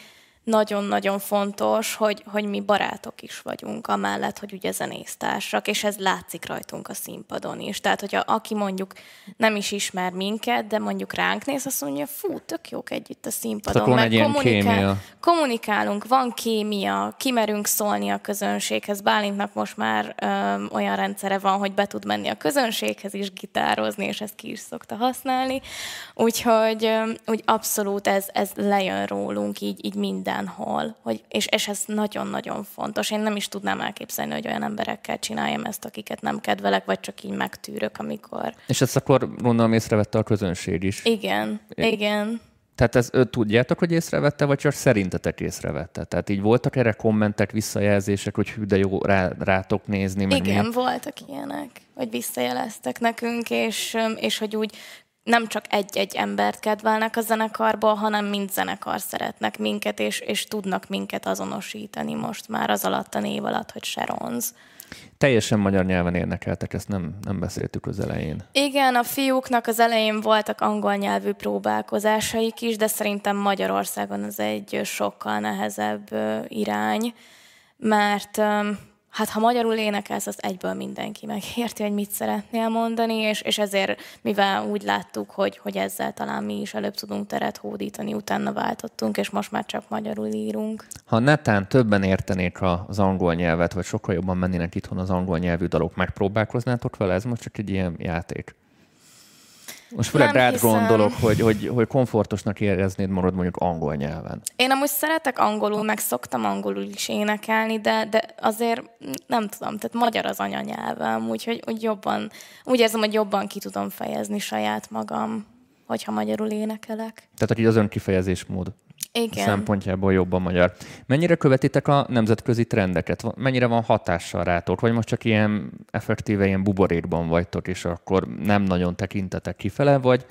S3: nagyon-nagyon fontos, hogy, hogy mi barátok is vagyunk, amellett, hogy ugye zenésztársak, és ez látszik rajtunk a színpadon is. Tehát, hogyha aki mondjuk nem is ismer minket, de mondjuk ránk néz, azt mondja, fú, tök jók együtt a színpadon.
S2: Tehát egy kommunikál, kémia.
S3: kommunikálunk, van kémia, kimerünk szólni a közönséghez. Bálintnak most már ö, olyan rendszere van, hogy be tud menni a közönséghez is gitározni, és ezt ki is szokta használni. Úgyhogy ö, úgy abszolút ez, ez lejön rólunk így, így minden mindenhol, hogy, és, és ez nagyon-nagyon fontos. Én nem is tudnám elképzelni, hogy olyan emberekkel csináljam ezt, akiket nem kedvelek, vagy csak így megtűrök, amikor...
S2: És ezt akkor gondolom észrevette a közönség is.
S3: Igen, é. igen.
S2: Tehát ez, tudjátok, hogy észrevette, vagy csak szerintetek észrevette? Tehát így voltak erre kommentek, visszajelzések, hogy hű, de jó rá, rátok nézni?
S3: Meg Igen, mi? voltak ilyenek, hogy visszajeleztek nekünk, és, és hogy úgy nem csak egy-egy embert kedvelnek a zenekarból, hanem mind zenekar szeretnek minket, és, és tudnak minket azonosítani most már az alatt a név alatt, hogy Sharons.
S2: Teljesen magyar nyelven érnekeltek, ezt nem, nem beszéltük az elején.
S3: Igen, a fiúknak az elején voltak angol nyelvű próbálkozásaik is, de szerintem Magyarországon ez egy sokkal nehezebb irány, mert hát ha magyarul énekelsz, az egyből mindenki megérti, hogy mit szeretnél mondani, és, és ezért, mivel úgy láttuk, hogy, hogy ezzel talán mi is előbb tudunk teret hódítani, utána váltottunk, és most már csak magyarul írunk.
S2: Ha netán többen értenék az angol nyelvet, vagy sokkal jobban mennének itthon az angol nyelvű dalok, megpróbálkoznátok vele? Ez most csak egy ilyen játék. Most főleg rád hiszem. gondolok, hogy, hogy, hogy komfortosnak éreznéd magad mondjuk angol nyelven.
S3: Én amúgy szeretek angolul, meg szoktam angolul is énekelni, de, de azért nem tudom, tehát magyar az anyanyelvem, úgyhogy úgy jobban, úgy érzem, hogy jobban ki tudom fejezni saját magam, hogyha magyarul énekelek.
S2: Tehát aki az önkifejezésmód. Igen. szempontjából jobban magyar. Mennyire követitek a nemzetközi trendeket? Mennyire van hatással rátok? Vagy most csak ilyen effektíve ilyen buborékban vagytok, és akkor nem nagyon tekintetek kifele, vagy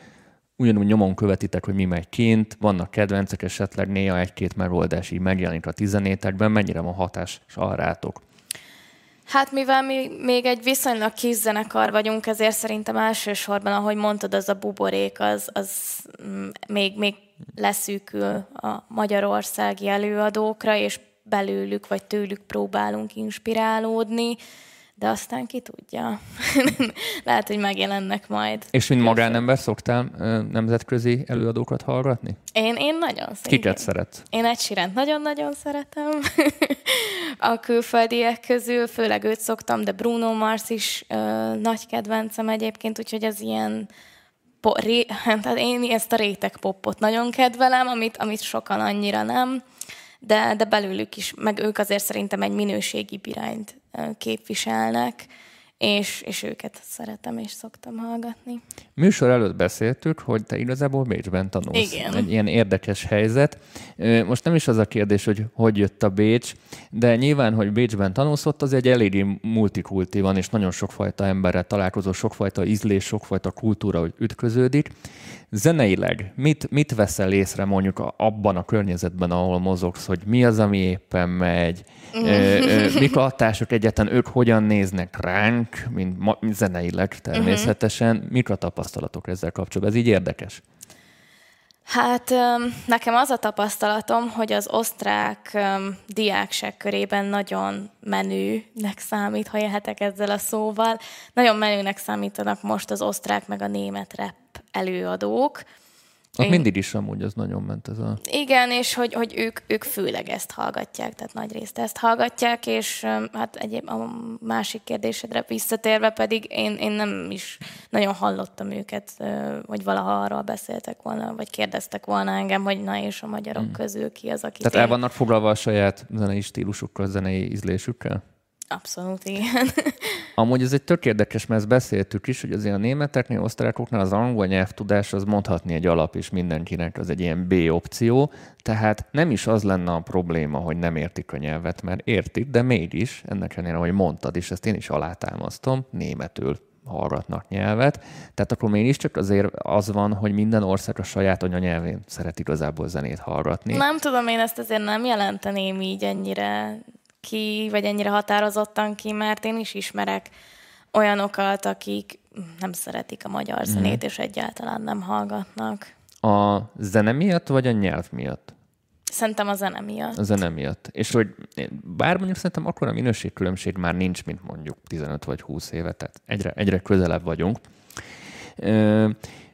S2: ugyanúgy nyomon követitek, hogy mi megy kint, vannak kedvencek, esetleg néha egy-két megoldás így megjelenik a tizenétekben, mennyire van hatással rátok?
S3: Hát mivel mi még egy viszonylag kis zenekar vagyunk, ezért szerintem elsősorban, ahogy mondtad, az a buborék, az, az mm, még, még leszűkül a magyarországi előadókra, és belőlük vagy tőlük próbálunk inspirálódni de aztán ki tudja. (laughs) Lehet, hogy megjelennek majd.
S2: És mint magánember szoktál nemzetközi előadókat hallgatni?
S3: Én, én nagyon szeretem.
S2: Kiket szeret?
S3: Én egy sirent nagyon-nagyon szeretem. (laughs) a külföldiek közül, főleg őt szoktam, de Bruno Mars is ö, nagy kedvencem egyébként, úgyhogy az ilyen po, ré, hát én ezt a réteg popot nagyon kedvelem, amit, amit sokan annyira nem de, de belőlük is, meg ők azért szerintem egy minőségi irányt képviselnek, és, és őket szeretem és szoktam hallgatni.
S2: Műsor előtt beszéltük, hogy te igazából Bécsben tanulsz.
S3: Igen.
S2: Egy ilyen érdekes helyzet. Most nem is az a kérdés, hogy hogy jött a Bécs, de nyilván, hogy Bécsben tanulsz, ott az egy eléggé multikulti van, és nagyon sokfajta emberrel találkozó, sokfajta ízlés, sokfajta kultúra, hogy ütköződik. Zeneileg mit, mit veszel észre mondjuk abban a környezetben, ahol mozogsz, hogy mi az, ami éppen megy, mik a hatások egyetlen, ők hogyan néznek ránk, mint, ma, zeneileg természetesen, uh-huh. mik a tapasztalatok ezzel kapcsolatban? Ez így érdekes.
S3: Hát nekem az a tapasztalatom, hogy az osztrák diákság körében nagyon menőnek számít, ha élhetek ezzel a szóval. Nagyon menőnek számítanak most az osztrák meg a német rap előadók.
S2: Ott Én... mindig is amúgy az nagyon ment ez a...
S3: Igen, és hogy, hogy ők, ők főleg ezt hallgatják, tehát nagy részt ezt hallgatják, és hát egyéb a másik kérdésedre visszatérve pedig én, én nem is nagyon hallottam őket, hogy valaha arról beszéltek volna, vagy kérdeztek volna engem, hogy na és a magyarok hmm. közül ki az, aki...
S2: Tehát el vannak foglalva a saját zenei stílusukkal, zenei ízlésükkel?
S3: Abszolút, igen. (laughs)
S2: Amúgy ez egy tök érdekes, mert ezt beszéltük is, hogy azért a németeknél, osztrákoknál az angol nyelvtudás az mondhatni egy alap, és mindenkinek az egy ilyen B opció, tehát nem is az lenne a probléma, hogy nem értik a nyelvet, mert értik, de mégis, ennek ellenére, ahogy mondtad, és ezt én is alátámasztom, németül hallgatnak nyelvet. Tehát akkor mégiscsak azért az van, hogy minden ország a saját anyanyelvén szeret igazából zenét hallgatni.
S3: Nem tudom, én ezt azért nem jelenteném így ennyire ki, vagy ennyire határozottan ki, mert én is ismerek olyanokat, akik nem szeretik a magyar mhm. zenét, mm. és egyáltalán nem hallgatnak.
S2: A zene miatt, vagy a nyelv miatt?
S3: Szerintem a zene miatt.
S2: A zene miatt. És hogy bár mondjuk szerintem akkor a minőségkülönbség már nincs, mint mondjuk 15 vagy 20 éve, tehát egyre, egyre közelebb vagyunk.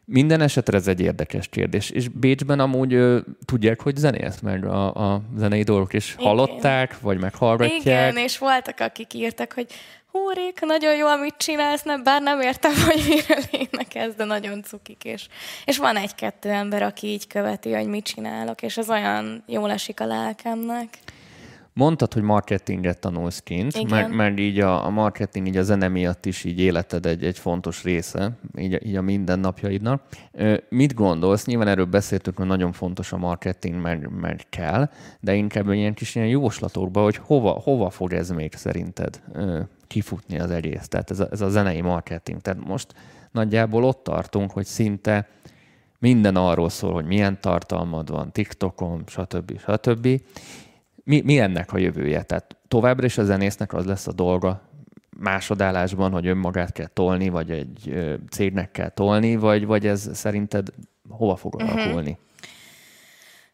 S2: Minden esetre ez egy érdekes kérdés. És Bécsben amúgy ö, tudják, hogy zenélsz meg a, a zenei dolgok, és Igen. hallották, vagy meghallgatják.
S3: Igen, és voltak, akik írtak, hogy hú, Réka, nagyon jó, amit csinálsz, nem, bár nem értem, (laughs) hogy miről énekelsz, de nagyon cukik. És, és van egy-kettő ember, aki így követi, hogy mit csinálok, és ez olyan jól esik a lelkemnek.
S2: Mondtad, hogy marketinget tanulsz kint, mert, mert így a, a marketing így a zene miatt is így életed egy, egy fontos része, így, így a mindennapjaidnak. Mit gondolsz? Nyilván erről beszéltünk, hogy nagyon fontos a marketing, meg, meg kell, de inkább ilyen kis ilyen jóslatokba, hogy hova, hova fog ez még szerinted kifutni az egész, tehát ez a, ez a zenei marketing. Tehát most nagyjából ott tartunk, hogy szinte minden arról szól, hogy milyen tartalmad van TikTokon, stb. stb. Mi, mi ennek a jövője? Tehát továbbra is a zenésznek az lesz a dolga másodállásban, hogy önmagát kell tolni, vagy egy cégnek kell tolni, vagy, vagy ez szerinted hova fog uh-huh. alakulni?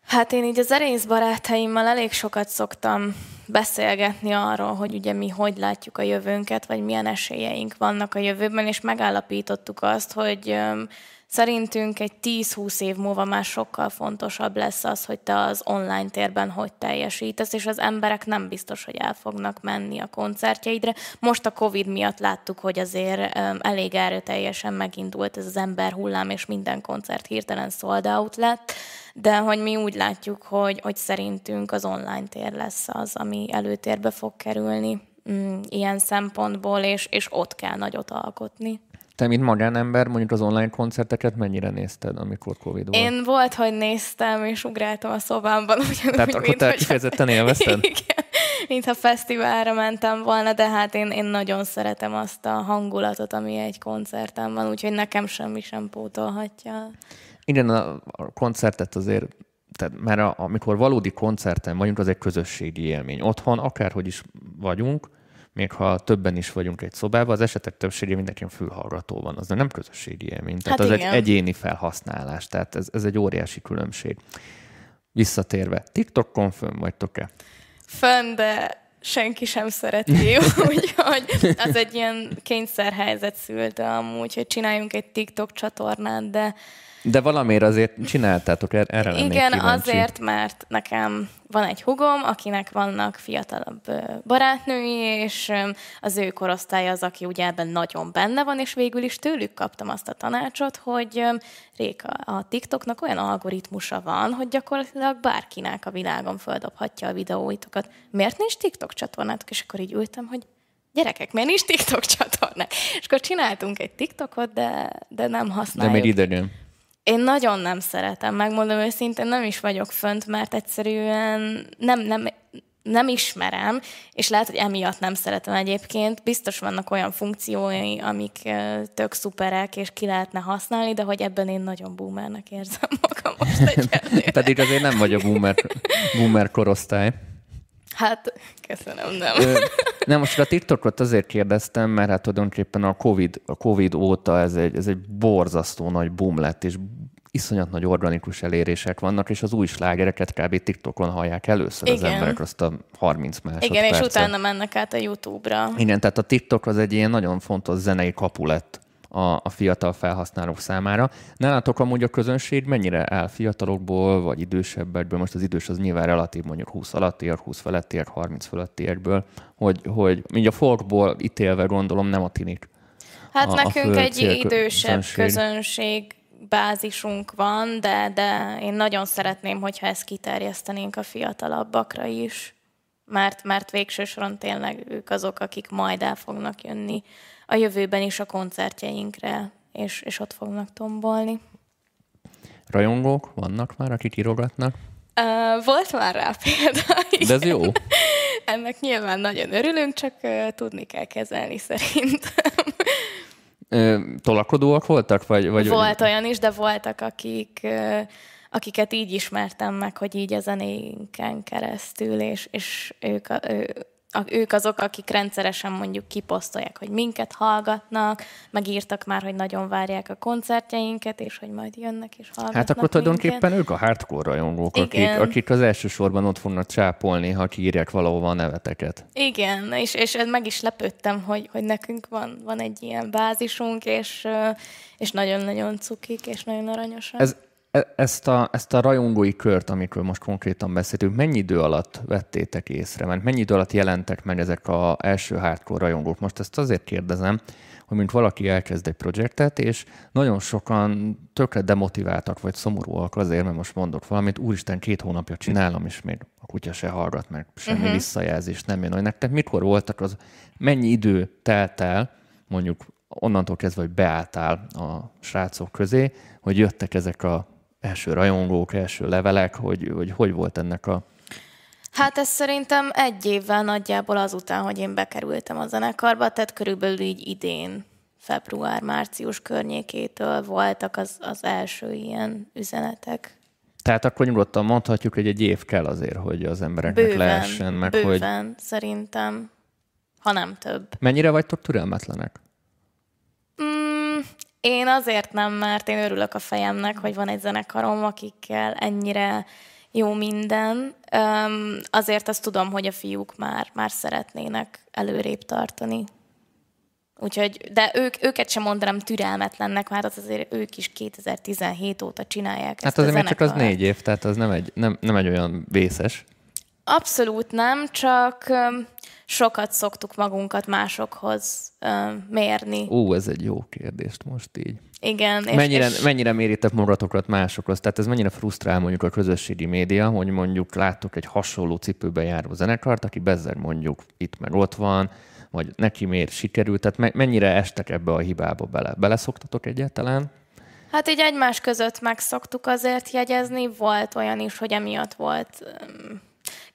S3: Hát én így az zenész barátaimmal elég sokat szoktam beszélgetni arról, hogy ugye mi hogy látjuk a jövőnket, vagy milyen esélyeink vannak a jövőben, és megállapítottuk azt, hogy Szerintünk egy 10-20 év múlva már sokkal fontosabb lesz az, hogy te az online térben hogy teljesítesz, és az emberek nem biztos, hogy el fognak menni a koncertjeidre. Most a Covid miatt láttuk, hogy azért elég erőteljesen megindult ez az ember hullám, és minden koncert hirtelen sold out lett, de hogy mi úgy látjuk, hogy, hogy szerintünk az online tér lesz az, ami előtérbe fog kerülni mm, ilyen szempontból, és, és ott kell nagyot alkotni.
S2: Te, mint magánember, mondjuk az online koncerteket mennyire nézted, amikor Covid volt?
S3: Én volt, hogy néztem, és ugráltam a szobámban. (laughs)
S2: Ugyanúgy, Tehát akkor te kifejezetten élvezted? (laughs)
S3: Igen, mintha fesztiválra mentem volna, de hát én, én nagyon szeretem azt a hangulatot, ami egy koncerten van, úgyhogy nekem semmi sem pótolhatja.
S2: Igen, a, a koncertet azért tehát, mert a, amikor valódi koncerten vagyunk, az egy közösségi élmény. Otthon, akárhogy is vagyunk, még ha többen is vagyunk egy szobában, az esetek többsége mindenki fülhallgató van, az nem közösségi élmény. Tehát hát az igen. egy egyéni felhasználás, tehát ez, ez egy óriási különbség. Visszatérve, TikTokon fönn vagytok-e?
S3: Fönn, de senki sem szereti, (laughs) úgyhogy az egy ilyen kényszerhelyzet szülte amúgy, hogy csináljunk egy TikTok csatornát, de
S2: de valamiért azért csináltátok, er-, erre
S3: Igen, azért, mert nekem van egy hugom, akinek vannak fiatalabb barátnői, és az ő korosztály az, aki ugye ebben nagyon benne van, és végül is tőlük kaptam azt a tanácsot, hogy Réka, a TikToknak olyan algoritmusa van, hogy gyakorlatilag bárkinek a világon földobhatja a videóitokat. Miért nincs TikTok csatornátok? És akkor így ültem, hogy gyerekek, miért nincs TikTok csatornák? És akkor csináltunk egy TikTokot, de, de nem használjuk.
S2: De még idegen.
S3: Én nagyon nem szeretem, megmondom őszintén, nem is vagyok fönt, mert egyszerűen nem, nem, nem ismerem, és lehet, hogy emiatt nem szeretem egyébként. Biztos vannak olyan funkciói, amik tök szuperek, és ki lehetne használni, de hogy ebben én nagyon boomernek érzem magam most (laughs)
S2: Pedig azért nem vagy a boomer, boomer korosztály.
S3: Hát, köszönöm, nem.
S2: Ö, nem, most a TikTokot azért kérdeztem, mert hát tulajdonképpen a COVID, a COVID óta ez egy, ez egy borzasztó nagy boom lett, és iszonyat nagy organikus elérések vannak, és az új slágereket kb. TikTokon hallják először Igen. az emberek azt a 30 másodpercet.
S3: Igen, és utána mennek át a YouTube-ra.
S2: Igen, tehát a TikTok az egy ilyen nagyon fontos zenei kapu lett a, a fiatal felhasználók számára. Nálatok amúgy a közönség mennyire áll fiatalokból, vagy idősebbekből, most az idős az nyilván relatív, mondjuk 20 alattiak, 20 felettiek, 30 felettiekből, hogy, hogy mind a folkból ítélve gondolom nem a tinik.
S3: Hát a, nekünk a egy idősebb közönség. közönség bázisunk van, de, de én nagyon szeretném, hogyha ezt kiterjesztenénk a fiatalabbakra is, mert, mert végső soron tényleg ők azok, akik majd el fognak jönni a jövőben is a koncertjeinkre, és, és ott fognak tombolni.
S2: Rajongók vannak már, akik írogatnak?
S3: Uh, volt már rá példa.
S2: De ez jó.
S3: Ennek nyilván nagyon örülünk, csak uh, tudni kell kezelni szerintem.
S2: Uh, tolakodóak voltak? Vagy, vagy
S3: Volt olyan is, de voltak, akik, uh, akiket így ismertem meg, hogy így a zenénken keresztül, és, és ők, ő, ők azok, akik rendszeresen mondjuk kiposztolják, hogy minket hallgatnak, megírtak már, hogy nagyon várják a koncertjeinket, és hogy majd jönnek és hallgatnak
S2: Hát akkor tulajdonképpen minket. ők a hardcore rajongók, akik, akik az elsősorban ott fognak csápolni, ha kiírják valahova a neveteket.
S3: Igen, és, és meg is lepődtem, hogy, hogy nekünk van, van egy ilyen bázisunk, és, és nagyon-nagyon cukik, és nagyon aranyosak.
S2: Ez ezt a, ezt a rajongói kört, amikről most konkrétan beszéltünk, mennyi idő alatt vettétek észre? Mert mennyi idő alatt jelentek meg ezek az első hardcore rajongók? Most ezt azért kérdezem, hogy mint valaki elkezd egy projektet, és nagyon sokan tökre demotiváltak, vagy szomorúak azért, mert most mondok valamit, úristen, két hónapja csinálom, és még a kutya se hallgat meg, semmi uh-huh. visszajelzés nem jön. Hogy nektek mikor voltak az, mennyi idő telt el, mondjuk onnantól kezdve, hogy beálltál a srácok közé, hogy jöttek ezek a első rajongók, első levelek, hogy hogy, hogy volt ennek a...
S3: Hát ez szerintem egy évvel nagyjából azután, hogy én bekerültem a zenekarba, tehát körülbelül így idén, február-március környékétől voltak az, az első ilyen üzenetek.
S2: Tehát akkor nyugodtan mondhatjuk, hogy egy év kell azért, hogy az embereknek
S3: Bőven,
S2: lehessen meg,
S3: bőven,
S2: hogy...
S3: szerintem, ha nem több.
S2: Mennyire vagytok türelmetlenek?
S3: Én azért nem, mert én örülök a fejemnek, hogy van egy zenekarom, akikkel ennyire jó minden. Um, azért azt tudom, hogy a fiúk már, már szeretnének előrébb tartani. Úgyhogy, de ők, őket sem mondanám türelmetlennek, mert az azért ők is 2017 óta csinálják
S2: Hát azért még csak az négy év, tehát az nem egy, nem, nem egy olyan vészes.
S3: Abszolút nem, csak sokat szoktuk magunkat másokhoz mérni.
S2: Ó, ez egy jó kérdést most így.
S3: Igen.
S2: És, mennyire, és... mennyire méritek magatokat másokhoz? Tehát ez mennyire frusztrál mondjuk a közösségi média, hogy mondjuk láttok egy hasonló cipőben járó zenekart, aki bezzeg mondjuk itt meg ott van, vagy neki miért sikerült, tehát mennyire estek ebbe a hibába bele? Beleszoktatok egyáltalán?
S3: Hát így egymás között meg szoktuk azért jegyezni, volt olyan is, hogy emiatt volt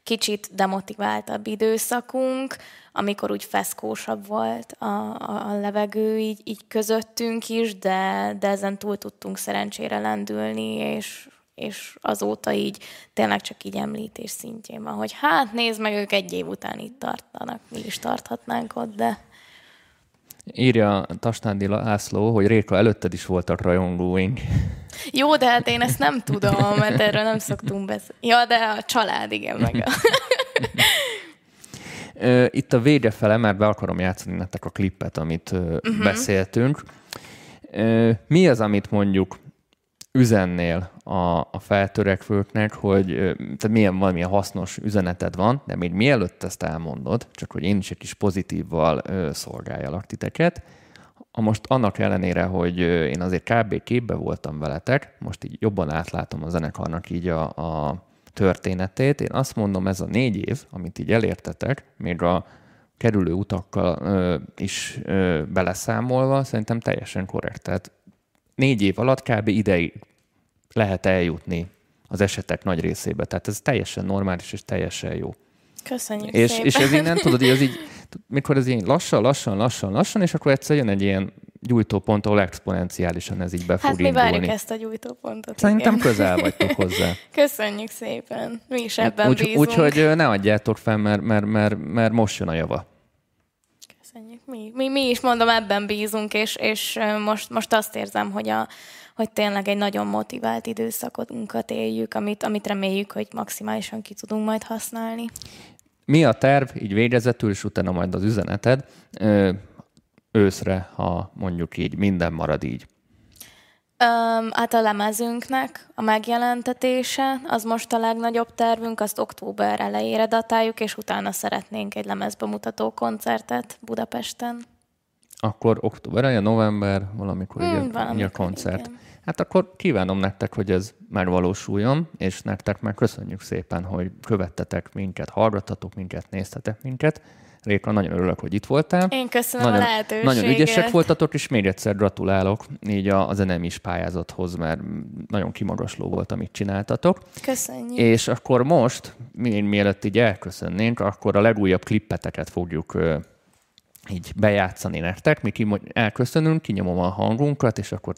S3: kicsit demotiváltabb időszakunk, amikor úgy feszkósabb volt a, a, a levegő így, így közöttünk is, de, de ezen túl tudtunk szerencsére lendülni, és, és azóta így tényleg csak így említés szintjén van, hogy hát nézd meg, ők egy év után itt tartanak, mi is tarthatnánk ott, de...
S2: Írja Tasnádi László, hogy Réka előtted is voltak rajongóink.
S3: Jó, de hát én ezt nem tudom, mert erről nem szoktunk beszélni. Ja, de a család, igen, meg a... (laughs)
S2: Itt a vége fele, mert be akarom játszani nektek a klippet, amit uh-huh. beszéltünk. Mi az, amit mondjuk üzennél a, a feltörekvőknek, hogy tehát milyen valamilyen hasznos üzeneted van, de még mielőtt ezt elmondod, csak hogy én is egy kis pozitívval szolgáljalak titeket, ha most annak ellenére, hogy én azért kb. képbe voltam veletek, most így jobban átlátom a zenekarnak így a, a történetét, én azt mondom, ez a négy év, amit így elértetek, még a kerülő utakkal ö, is ö, beleszámolva, szerintem teljesen korrekt. Tehát négy év alatt kb. ideig lehet eljutni az esetek nagy részébe. Tehát ez teljesen normális és teljesen jó.
S3: Köszönjük
S2: és,
S3: szépen.
S2: és ez így nem (laughs) tudod, hogy az így, mikor ez így lassan, lassan, lassan, lassan, és akkor egyszer jön egy ilyen gyújtópont, ahol exponenciálisan ez így be
S3: hát
S2: fog
S3: mi
S2: indulni.
S3: várjuk ezt a gyújtópontot.
S2: Szerintem
S3: igen.
S2: közel vagytok hozzá. (laughs)
S3: Köszönjük szépen. Mi is ebben
S2: úgy,
S3: bízunk.
S2: Úgyhogy ne adjátok fel, mert, mert, mert, mert most jön a java.
S3: Köszönjük. Mi, mi, mi is mondom, ebben bízunk, és, és most, most azt érzem, hogy a, hogy tényleg egy nagyon motivált időszakunkat éljük, amit, amit reméljük, hogy maximálisan ki tudunk majd használni.
S2: Mi a terv, így végezetül, és utána majd az üzeneted őszre, ha mondjuk így minden marad így?
S3: Um, hát a lemezünknek a megjelentetése, az most a legnagyobb tervünk, azt október elejére datáljuk, és utána szeretnénk egy lemezbemutató koncertet Budapesten.
S2: Akkor október eleje, november, valamikor hmm, a, így a koncert. Igen. Hát akkor kívánom nektek, hogy ez megvalósuljon, és nektek meg köszönjük szépen, hogy követtetek minket, hallgattatok minket, néztetek minket. Réka, nagyon örülök, hogy itt voltál.
S3: Én köszönöm
S2: nagyon,
S3: a lehetőséget.
S2: Nagyon ügyesek voltatok, és még egyszer gratulálok így a, az is pályázathoz, mert nagyon kimagasló volt, amit csináltatok.
S3: Köszönjük.
S2: És akkor most, mi, mielőtt így elköszönnénk, akkor a legújabb klippeteket fogjuk így bejátszani nektek. Mi elköszönünk, kinyomom a hangunkat, és akkor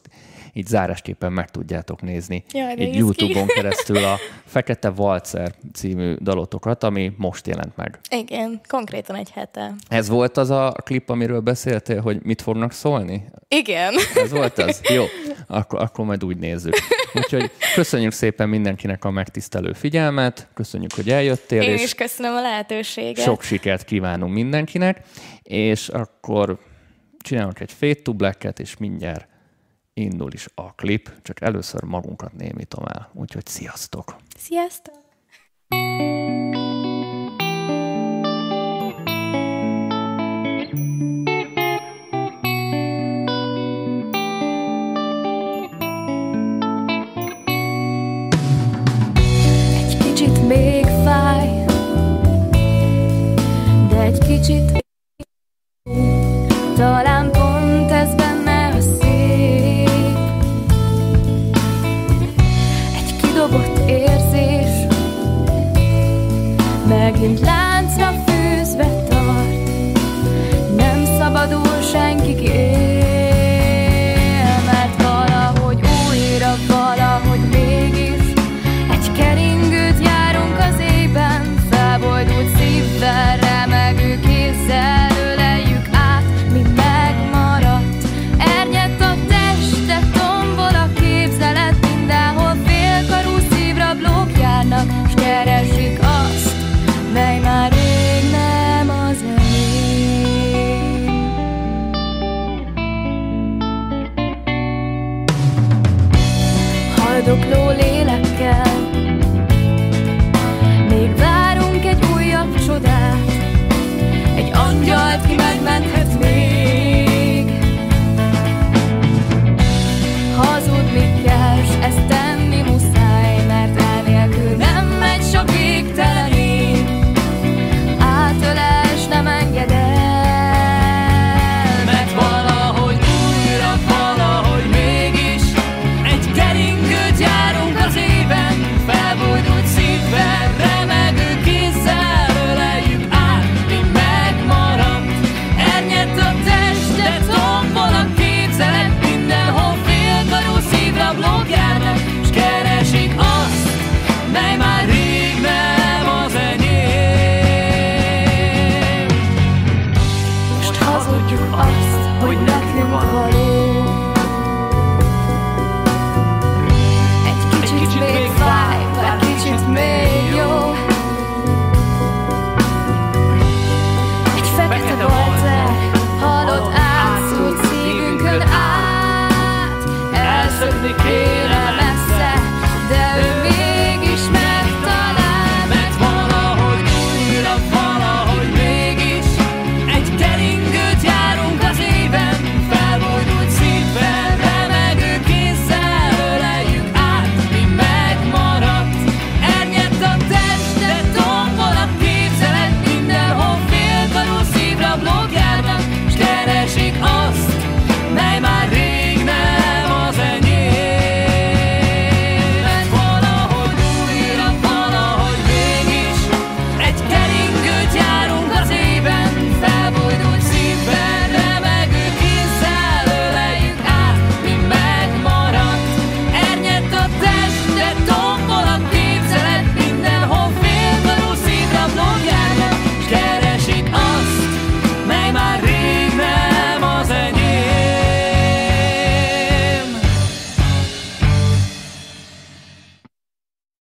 S2: így zárásképpen meg tudjátok nézni
S3: Jaj,
S2: így YouTube-on (laughs) keresztül a Fekete Valcer című dalotokat, ami most jelent meg.
S3: Igen, konkrétan egy hete.
S2: Ez volt az a klip, amiről beszéltél, hogy mit fognak szólni?
S3: Igen.
S2: Ez volt az? (laughs) Jó, akkor, akkor majd úgy nézzük. Úgyhogy köszönjük szépen mindenkinek a megtisztelő figyelmet, köszönjük, hogy eljöttél.
S3: Én
S2: és
S3: is köszönöm a lehetőséget.
S2: Sok sikert kívánunk mindenkinek, és akkor csinálunk egy fade to black és mindjárt indul is a klip, csak először magunkat némítom el. Úgyhogy sziasztok!
S4: Sziasztok!
S3: De egy kicsit